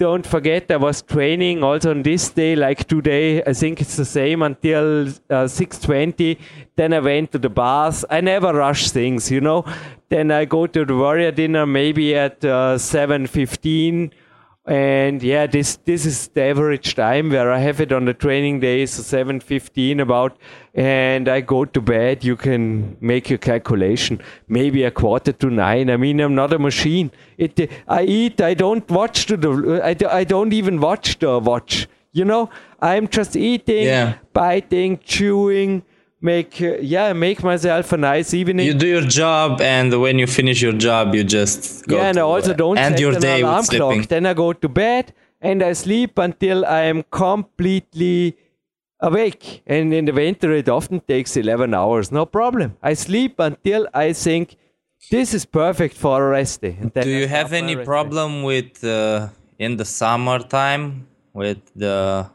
don't forget, I was training also on this day, like today. I think it's the same until uh, 6.20. Then I went to the bars. I never rush things, you know. Then I go to the warrior dinner maybe at uh, 7.15. And yeah, this this is the average time where I have it on the training days, so 7.15 about, and I go to bed. You can make your calculation, maybe a quarter to nine. I mean, I'm not a machine. It, I eat, I don't watch to the, I, I don't even watch the watch. You know, I'm just eating, Yeah. biting, chewing, make, uh, yeah, make myself a nice evening. You do your job, and when you finish your job, you just go. yeah, and I to, also don't end set your an day alarm clock. Then I go to bed and I sleep until I am completely awake. And in the winter, it often takes 11 hours. No problem. I sleep until I think this is perfect for a rest day. Do you have any rest day. problem with uh, in the summertime with the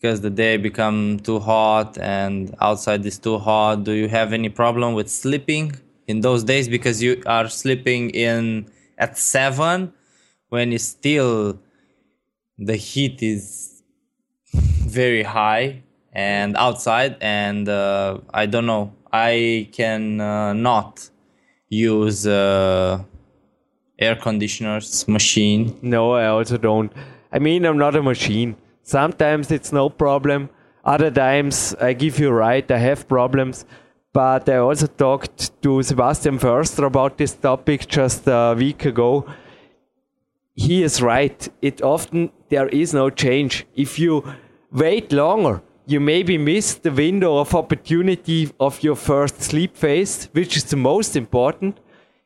because the day become too hot and outside is too hot? Do you have any problem with sleeping in those days because you are sleeping in at seven when it's still the heat is *laughs* very high and outside and uh, I don't know I can uh, not use uh, air conditioners machine No, I also don't. I mean, I'm not a machine. Sometimes it's no problem. Other times, I give you right, I have problems. But I also talked to Sebastian Förster about this topic just a week ago. He is right. It often there is no change. If you wait longer, you maybe miss the window of opportunity of your first sleep phase, which is the most important.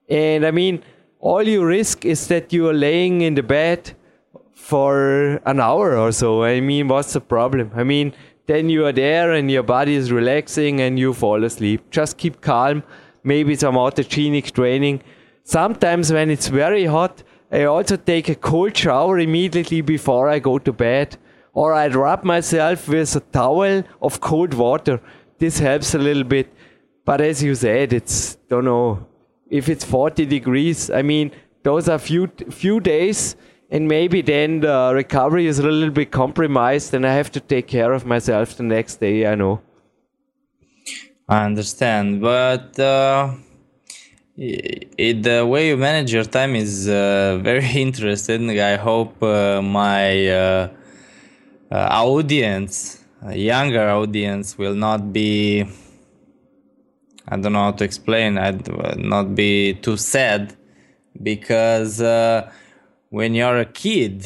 And I mean, all you risk is that you are laying in the bed for an hour or so. I mean, what's the problem? I mean, then you are there and your body is relaxing and you fall asleep. Just keep calm, maybe some autogenic training. Sometimes when it's very hot, I also take a cold shower immediately before I go to bed. Or I wrap myself with a towel of cold water. This helps a little bit. But as you said, it's, don't know, if it's 40 degrees, I mean, those are few, few days and maybe then the recovery is a little bit compromised and I have to take care of myself the next day. I know. I understand, but uh, it, the way you manage your time is uh, *laughs* very interesting. I hope uh, my uh, uh, audience, younger audience, will not be. I don't know how to explain. I'd not be too sad because uh, when you're a kid,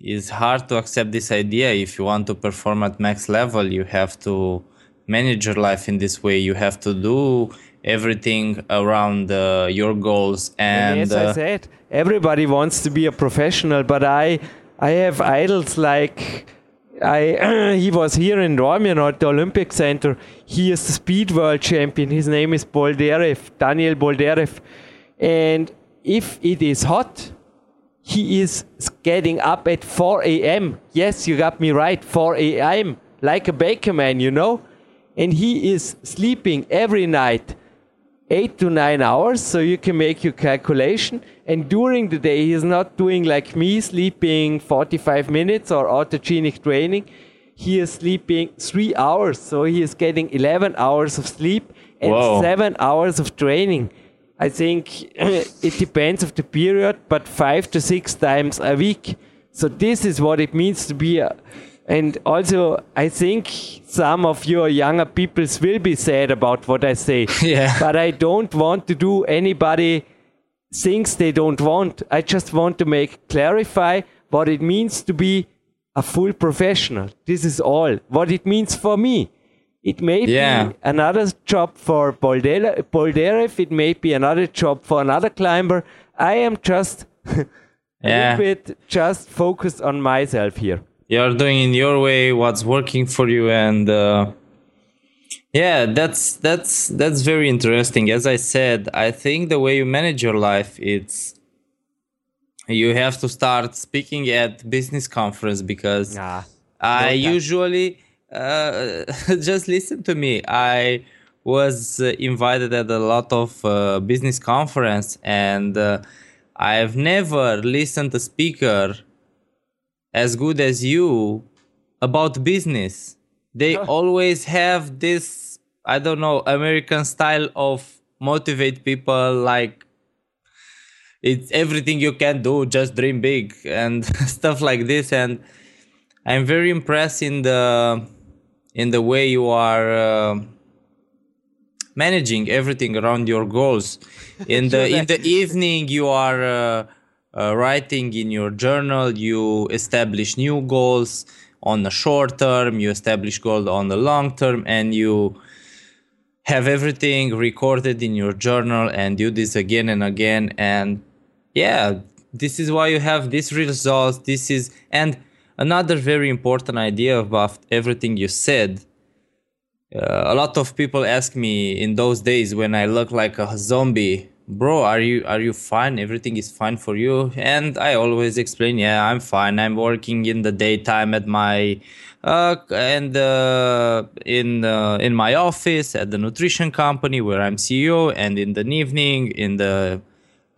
it's hard to accept this idea. If you want to perform at max level, you have to manage your life in this way. You have to do everything around uh, your goals. And, as uh, I said, everybody wants to be a professional, but I, I have idols like. I *clears throat* he was here in Dornbirn at the Olympic Center. He is the speed world champion. His name is Boldyrev, Daniel Boldyrev. And if it is hot, he is getting up at 4 a.m. Yes, you got me right, 4 a.m. Like a baker man, you know? And he is sleeping every night eight to nine hours, so you can make your calculation. And during the day, he is not doing like me, sleeping 45 minutes or autogenic training. He is sleeping three hours, so he is getting 11 hours of sleep and Whoa. seven hours of training. I think *clears throat* it depends of the period, but five to six times a week. So this is what it means to be a, and also I think some of your younger peoples will be sad about what I say. *laughs* Yeah. But I don't want to do anybody things they don't want. I just want to make clarify what it means to be a full professional. This is all. What it means for me. It may yeah. be another job for Boldyrev. It may be another job for another climber. I am just *laughs* a yeah. little bit just focused on myself here. You're doing in your way what's working for you, and uh, yeah, that's that's that's very interesting. As I said, I think the way you manage your life, it's you have to start speaking at business conference because nah, I usually uh, *laughs* just listen to me. I was uh, invited at a lot of uh, business conference, and uh, I've never listened to speaker as good as you about business. They *laughs* always have this, I don't know, American style of motivate people like it's everything you can do, just dream big and *laughs* stuff like this. And I'm very impressed in the in the way you are uh, managing everything around your goals. *laughs* In the in the evening, you are uh, uh, writing in your journal. You establish new goals on the short term. You establish goals on the long term, and you have everything recorded in your journal and do this again and again. And yeah, this is why you have these results. This is and Another very important idea about everything you said. Uh, a lot of people ask me in those days when I look like a zombie, bro, are you are you fine? Everything is fine for you? And I always explain, yeah, I'm fine. I'm working in the daytime at my uh, and uh, in uh, in my office at the nutrition company where I'm CEO, and in the evening, in the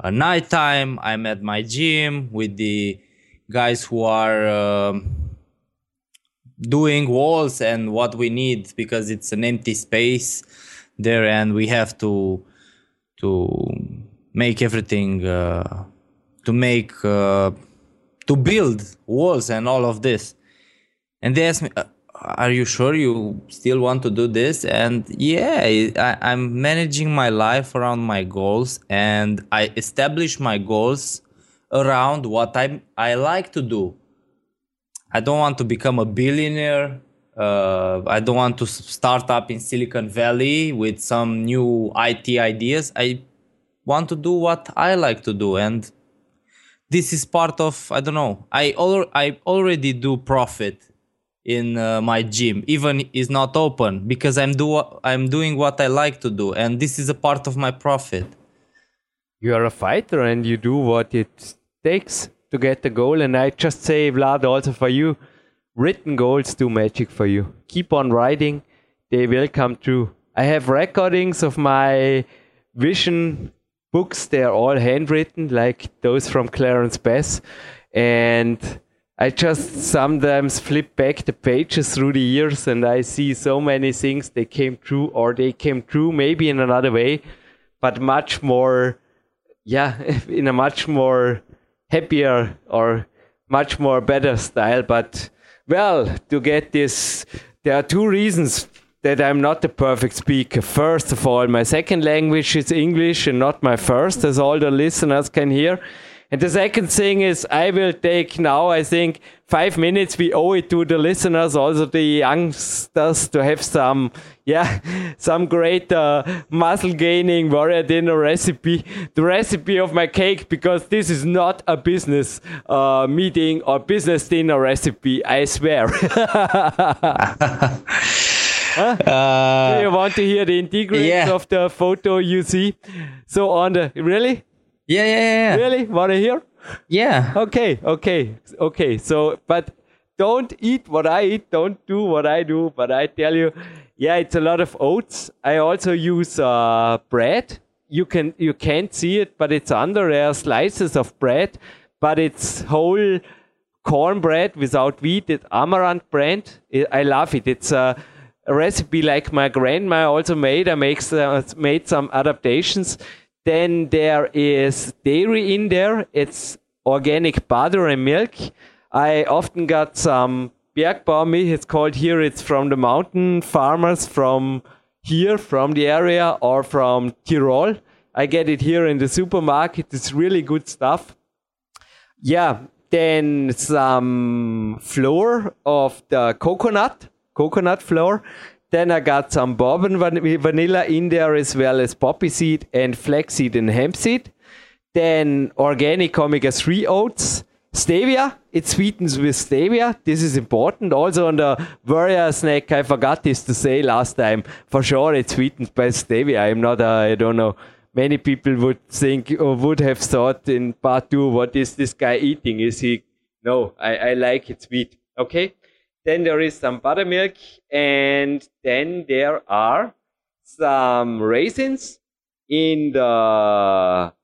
uh, nighttime, I'm at my gym with the guys who are um, doing walls and what we need because it's an empty space there and we have to to make everything uh, to make uh, to build walls and all of this. And they ask me uh, are you sure you still want to do this? And yeah I, i'm managing my life around my goals and i establish my goals around what i i like to do. I don't want to become a billionaire. Uh, i don't want to start up in silicon valley with some new it ideas. I want to do what i like to do and this is part of i don't know i al- i already do profit in uh, my gym even is not open because i'm do i'm doing what i like to do and this is a part of my profit. You are a fighter and you do what it takes to get the goal. And i just say vlad also for you written goals do magic for you. Keep on writing they will come true. I have recordings of my vision books. They're all handwritten like those from clarence bass. And I just sometimes flip back the pages through the years and I see so many things. They came true or they came true maybe in another way, but much more, yeah, *laughs* in a much more happier or much more better style. But well, to get this, there are two reasons that I'm not the perfect speaker. First of all, my second language is English and not my first, as all the listeners can hear. And the second thing is, I will take now, I think, five minutes. We owe it to the listeners, also the youngsters, to have some, yeah, *laughs* some great uh, muscle gaining warrior dinner recipe, the recipe of my cake, because this is not a business uh, meeting or business dinner recipe, I swear. *laughs* huh? uh, Do you want to hear the integrity yeah. of the photo you see? So on the really? Yeah, yeah, yeah. Really? Want to hear? Yeah. Okay, okay, okay. So, but don't eat what I eat. Don't do what I do. But I tell you, yeah, it's a lot of oats. I also use uh, bread. You can you can't see it, but it's under there slices of bread, but it's whole cornbread without wheat. It's amaranth bread. I love it. It's a, a recipe like my grandma also made. I makes uh, made some adaptations then there is dairy in there. It's organic butter and milk. I often got some Bergbau. It's called here. It's from the mountain farmers from here, from the area, or from Tyrol. I get it here in the supermarket. It's really good stuff. Yeah, then some flour of the coconut, coconut flour. Then I got some bourbon van vanilla in there as well as poppy seed and flaxseed and hemp seed. Then organic omega 3 oats. Stevia, it sweetens with stevia. This is important. Also on the warrior snack, I forgot this to say last time. For sure, it sweetens by stevia. I'm not, a, I don't know. Many people would think or would have thought in part two, what is this guy eating? Is he? No, I, I like it sweet. Okay. Then there is some buttermilk, and then there are some raisins in the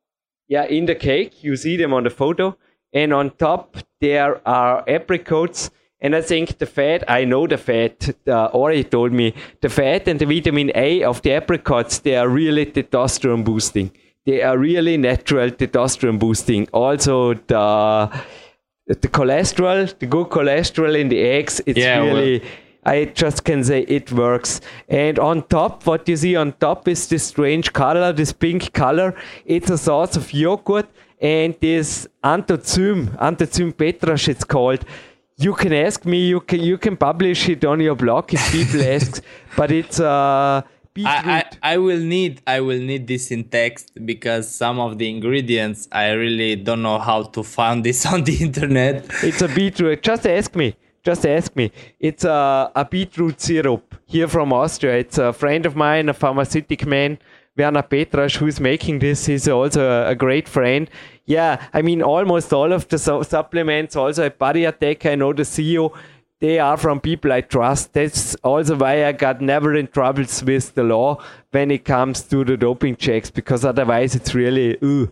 yeah in the cake. You see them on the photo, and on top there are apricots. And I think the fat, I know the fat, uh, Ori told me, the fat and the vitamin A of the apricots, they are really testosterone boosting. They are really natural testosterone boosting. Also, the the cholesterol, the good cholesterol in the eggs, it's yeah, really. Well. I just can say it works. And on top, what you see on top is this strange color, this pink color. It's a source of yogurt and this anthoxym, anthoxym petrasch it's called. You can ask me, you can you can publish it on your blog if people *laughs* ask, but it's uh I, I, I, will need I will need this in text because some of the ingredients I really don't know how to find this *laughs* on the internet. It's a beetroot. Just ask me. Just ask me. It's a, a beetroot syrup here from Austria. It's a friend of mine, a pharmaceutical man, Werner Petrasch, who's making this. He's also a, a great friend. Yeah, I mean, almost all of the su- supplements, also at Body Attack, I know the CEO they are from people I trust. That's also why I got never in troubles with the law when it comes to the doping checks, because otherwise it's really, ooh.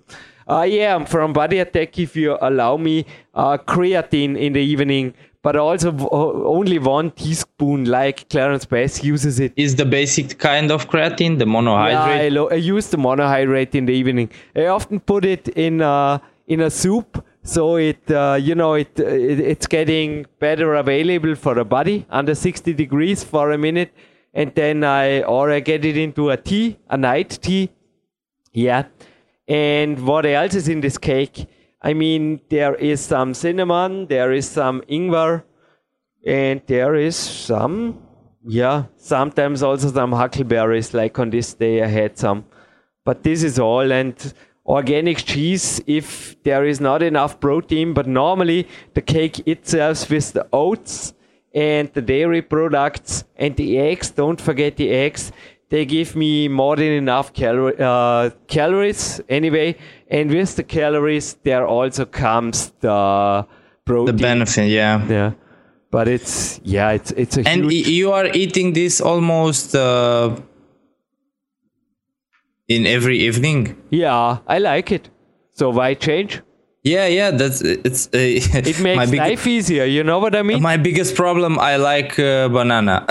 Uh, yeah, I'm from Body Attack, if you allow me, uh, creatine in the evening, but also only one teaspoon, like Clarence Bass uses it. Is the basic kind of creatine, the monohydrate? Yeah, I, lo- I use the monohydrate in the evening. I often put it in, uh, in a soup so it uh, you know it, it it's getting better available for the body under 60 degrees for a minute. And then i or i get it into a tea a night tea. Yeah. And what else is in this cake? I mean there is some cinnamon there is some ingwer and there is some yeah sometimes also some huckleberries like on this day i had some. But this is all and organic cheese if there is not enough protein, but normally the cake itself with the oats and the dairy products and the eggs, don't forget the eggs, they give me more than enough uh, calories anyway. And with the calories, there also comes the protein. The benefit, yeah. Yeah. But it's yeah, it's it's a and huge. you are eating this almost uh, in every evening. Yeah, I like it. So why change? Yeah, yeah, that's it's. Uh, *laughs* It makes my big- life easier. You know what I mean? My biggest problem, I like uh, banana. *laughs*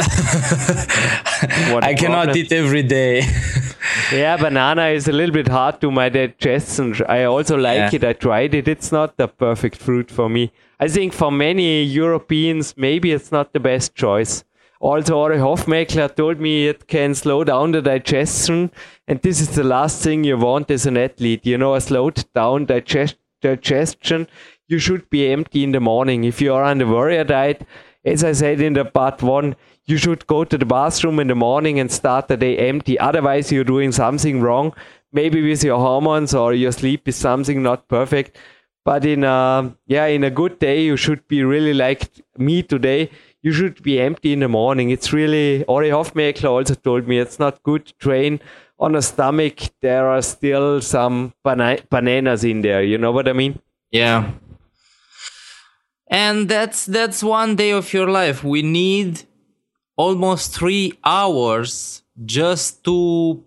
I cannot problem? eat every day. *laughs* yeah, banana is a little bit hard to my digestion. I also like Yeah. it. I tried it. It's not the perfect fruit for me. I think for many Europeans, maybe it's not the best choice. Also, Ori Hofmeckler told me it can slow down the digestion, and this is the last thing you want as an athlete. You know, a slowed down digest- digestion. You should be empty in the morning. If you are on the warrior diet, as I said in the part one, you should go to the bathroom in the morning and start the day empty. Otherwise, you're doing something wrong. Maybe with your hormones or your sleep is something not perfect. But in a yeah, in a good day, you should be really like me today. You should be empty in the morning. It's really Ori Hofmeckler also told me it's not good to train on a stomach. There are still some bana- bananas in there. You know what I mean? yeah. And that's that's one day of your life. We need almost three hours just to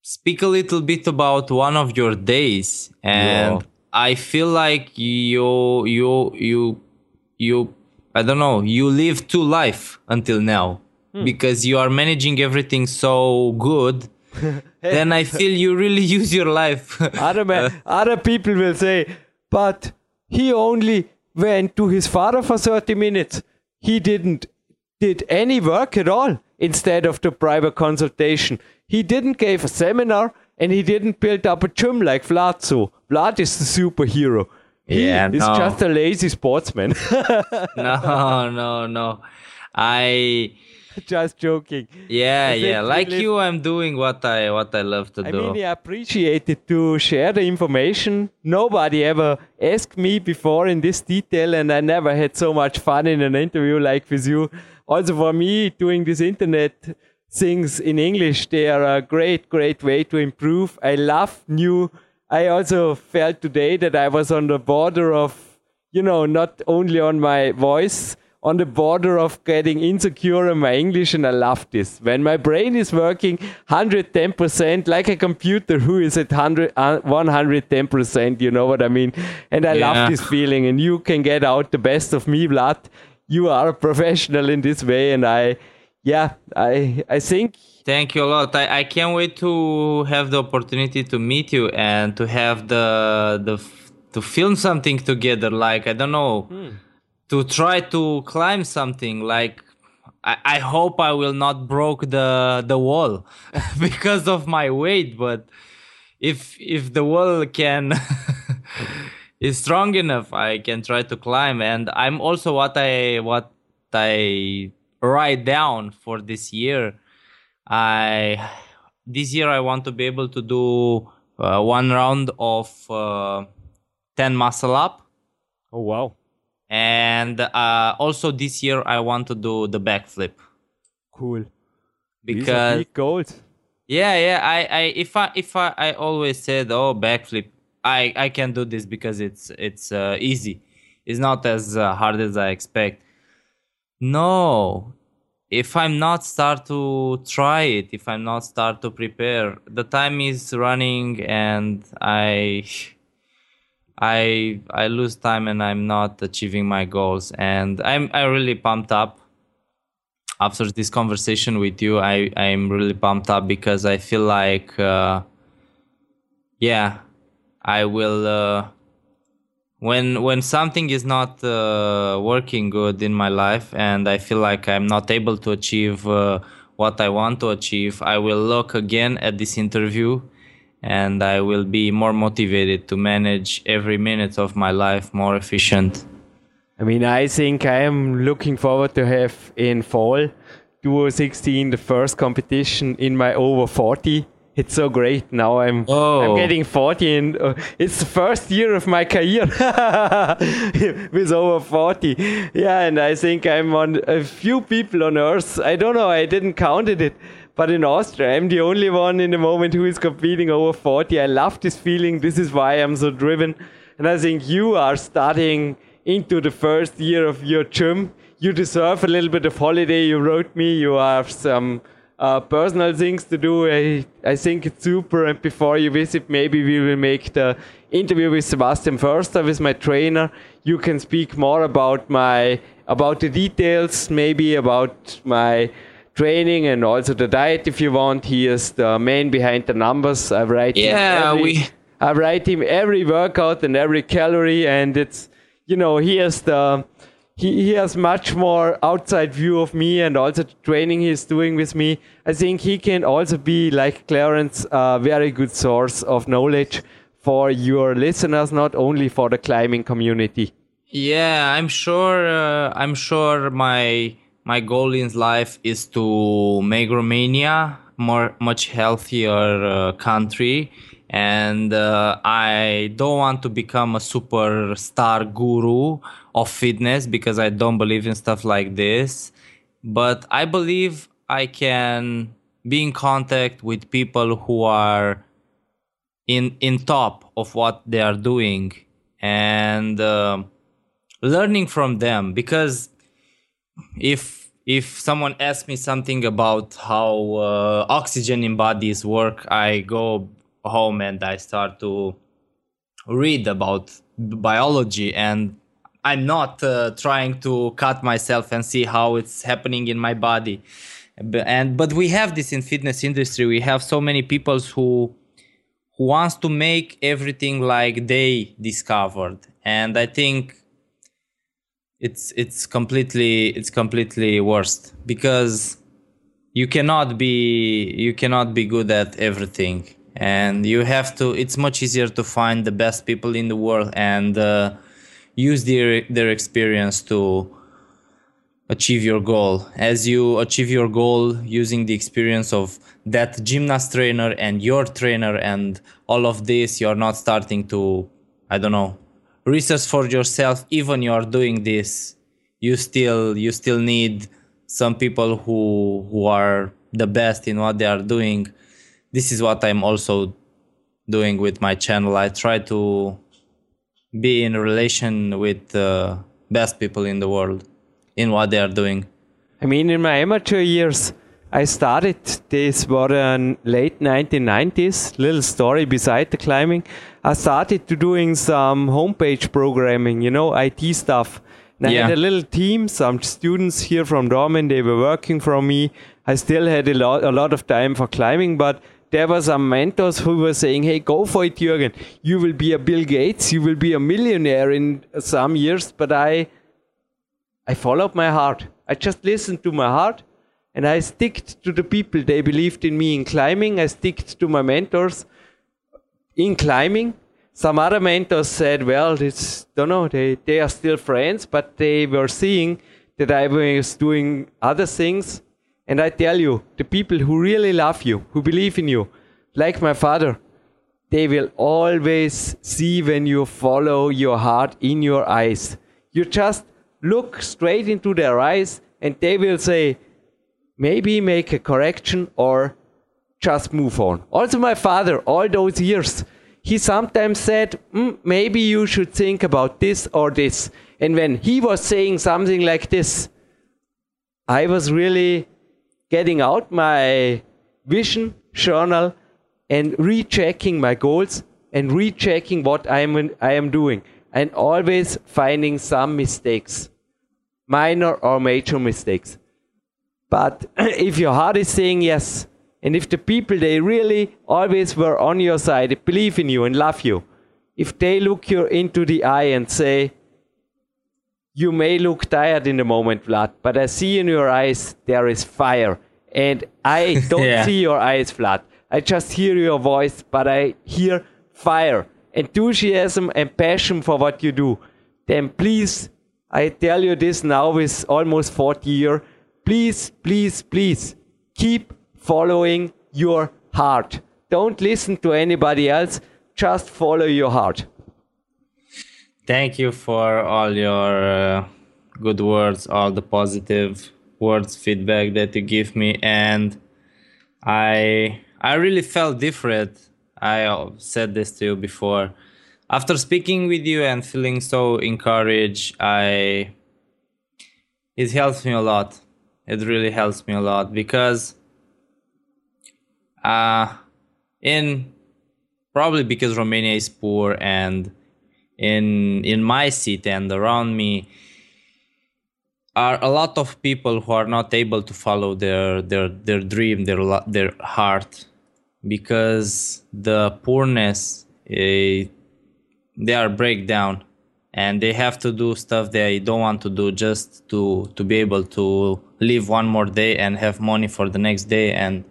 speak a little bit about one of your days and Yeah. i feel like you you you you i don't know you live two life until now hmm. because you are managing everything so good *laughs* then i feel you really *laughs* use your life other ma- uh, other people will say, but he only went to his father for 30 minutes. He didn't did any work at all instead of the private consultation. He didn't give a seminar and he didn't build up a gym like Vlad so. Vlad is the superhero. Yeah, is no. just a lazy sportsman. *laughs* no no no i just joking. yeah yeah like live- you i'm doing what i what i love to I do I appreciate it to share the information. Nobody ever asked me before in this detail, and I never had so much fun in an interview like with you. Also, for me, doing this internet things in English, they are a great, great way to improve. I love new. I also felt today that I was on the border of, you know, not only on my voice, on the border of getting insecure in my English, and I love this. When my brain is working 110%, like a computer who is at 100, uh, 110%, you know what I mean? And I Yeah. love this feeling, and you can get out the best of me, Vlad. You are a professional in this way, and I, yeah, I, I think Thank you a lot. I, I can't wait to have the opportunity to meet you and to have the the to film something together. Like I don't know, hmm. to try to climb something. Like I, I hope I will not broke the the wall *laughs* because of my weight. But if if the wall can *laughs* is strong enough, I can try to climb. And I'm also what I what I write down for this year. I this year I want to be able to do uh, one round of uh, 10 muscle up. Oh wow, and uh, also this year I want to do the backflip. Cool. Because big goals. yeah yeah I, I if I if I, I always said oh backflip I I can do this because it's it's uh, easy. It's not as uh, hard as I expect. No if i'm not start to try it if i'm not start to prepare the time is running and i i i lose time and i'm not achieving my goals. And i'm i really pumped up. After this conversation with you i i'm really pumped up because i feel like uh yeah i will uh when when something is not uh, working good in my life and I feel like I'm not able to achieve uh, what I want to achieve, I will look again at this interview and I will be more motivated to manage every minute of my life more efficient. I mean, I think I am looking forward to have in fall 2016 the first competition in my over 40 it's so great. Now I'm oh. I'm getting 40 and uh, it's the first year of my career *laughs* with over 40. Yeah, and I think I'm on a few people on earth. I don't know, I didn't counted it. But in Austria, I'm the only one in the moment who is competing over 40. I love this feeling. This is why I'm so driven. And I think you are starting into the first year of your gym. You deserve a little bit of holiday. You wrote me. You have some uh, personal things to do. I, I think it's super. And before you visit, maybe we will make the interview with Sebastian Förster, with my trainer. You can speak more about my about the details, maybe about my training and also the diet if you want. He is the man behind the numbers. I write yeah, every, we I write him every workout and every calorie, and it's you know he is the he, he has much more outside view of me and also training he's doing with me. I think he can also be, like Clarence, a very good source of knowledge for your listeners, not only for the climbing community. Yeah, I'm sure. Uh, I'm sure my my goal in life is to make Romania more much healthier uh, country and uh, I don't want to become a superstar guru of fitness because I don't believe in stuff like this. But I believe I can be in contact with people who are in in top of what they are doing and uh, learning from them because if if someone asks me something about how uh, oxygen in bodies work i go home and I start to read about biology and I'm not uh, trying to cut myself and see how it's happening in my body. And but we have this in fitness industry. We have so many people who who wants to make everything like they discovered, and I think it's it's completely it's completely worst because you cannot be you cannot be good at everything and you have to it's much easier to find the best people in the world and uh, use their their experience to achieve your goal. As you achieve your goal using the experience of that gymnast trainer and your trainer and all of this you're not starting to i don't know research for yourself. Even you're doing this you still you still need some people who who are the best in what they are doing this is what I'm also doing with my channel. I try to be in relation with the best people in the world in what they are doing. I mean, in my amateur years, I started this was in uh, late 1990s. Little story beside the climbing. I started to doing some homepage programming, you know, IT stuff. And yeah. I had a little team, some students here from Dornbirn. They were working for me. I still had a lot, a lot of time for climbing, but there were some mentors who were saying, hey, go for it, Jürgen. You will be a Bill Gates, you will be a millionaire in some years. But I, I followed my heart. I just listened to my heart and I sticked to the people. They believed in me in climbing. I sticked to my mentors in climbing. Some other mentors said, well, it's, don't know, they, they are still friends, but they were seeing that I was doing other things and I tell you, the people who really love you, who believe in you, like my father, they will always see when you follow your heart in your eyes. You just look straight into their eyes and they will say, maybe make a correction or just move on. Also, my father, all those years, he sometimes said, mm, maybe you should think about this or this. And when he was saying something like this, I was really getting out my vision journal and rechecking my goals and rechecking what I'm, I am doing and always finding some mistakes, minor or major mistakes. But *clears throat* if your heart is saying yes, and if the people they really always were on your side, believe in you and love you, if they look you into the eye and say, you may look tired in the moment, Vlad, but I see in your eyes there is fire. And I *laughs* don't yeah. see your eyes, Vlad. I just hear your voice, but I hear fire, enthusiasm, and passion for what you do. Then please, I tell you this now with almost 40 years, please, please, please keep following your heart. Don't listen to anybody else, just follow your heart. Thank you for all your uh, good words, all the positive words, feedback that you give me, and I I really felt different. I said this to you before. After speaking with you and feeling so encouraged, I it helps me a lot. It really helps me a lot because uh in probably because Romania is poor and in in my city and around me are a lot of people who are not able to follow their their their dream their their heart. Because the poorness uh, they are breakdown and they have to do stuff they don't want to do just to to be able to live one more day and have money for the next day. And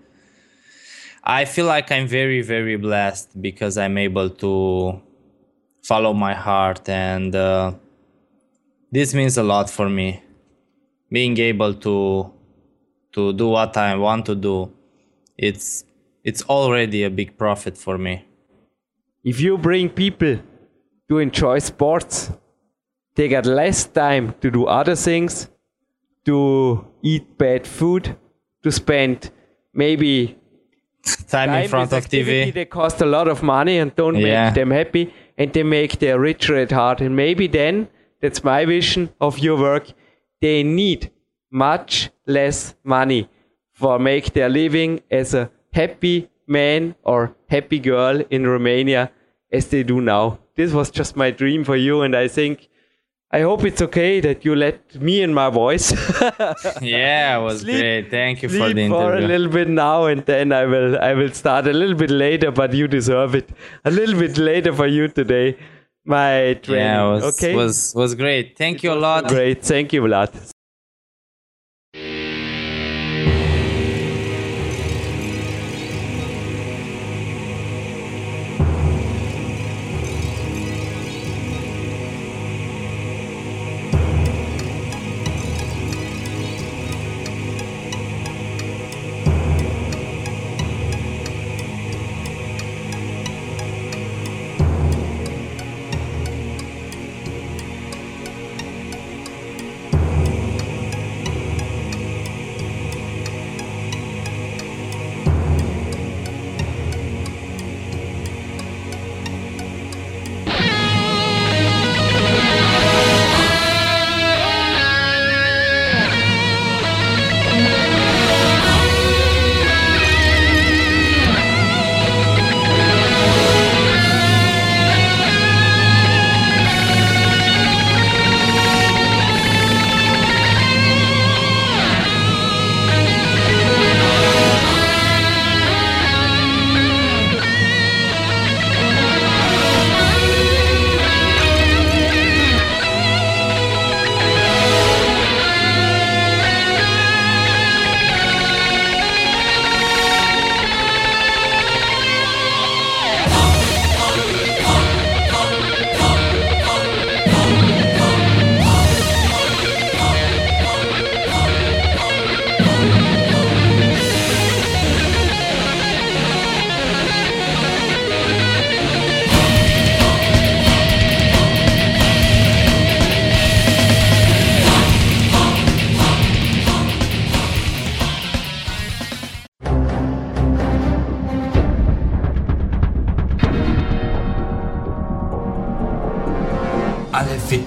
i feel like i'm very very blessed because i'm able to follow my heart and uh, this means a lot for me. Being able to to do what i want to do it's it's already a big profit for me. If you bring people to enjoy sports they get less time to do other things to eat bad food to spend maybe time, time in front of tv they cost a lot of money and don't yeah. make them happy and they make their richer at heart. And maybe then, that's my vision of your work, they need much less money for make their living as a happy man or happy girl in Romania as they do now. This was just my dream for you, and I think I hope it's okay that you let me and my voice. *laughs* yeah, it was sleep, great. Thank you for the interview. for a little bit now, and then I will I will start a little bit later, but you deserve it. A little bit later for you today. My training. Yeah, was, okay. Was was great. Thank it you a lot. Great. Thank you, Vlad.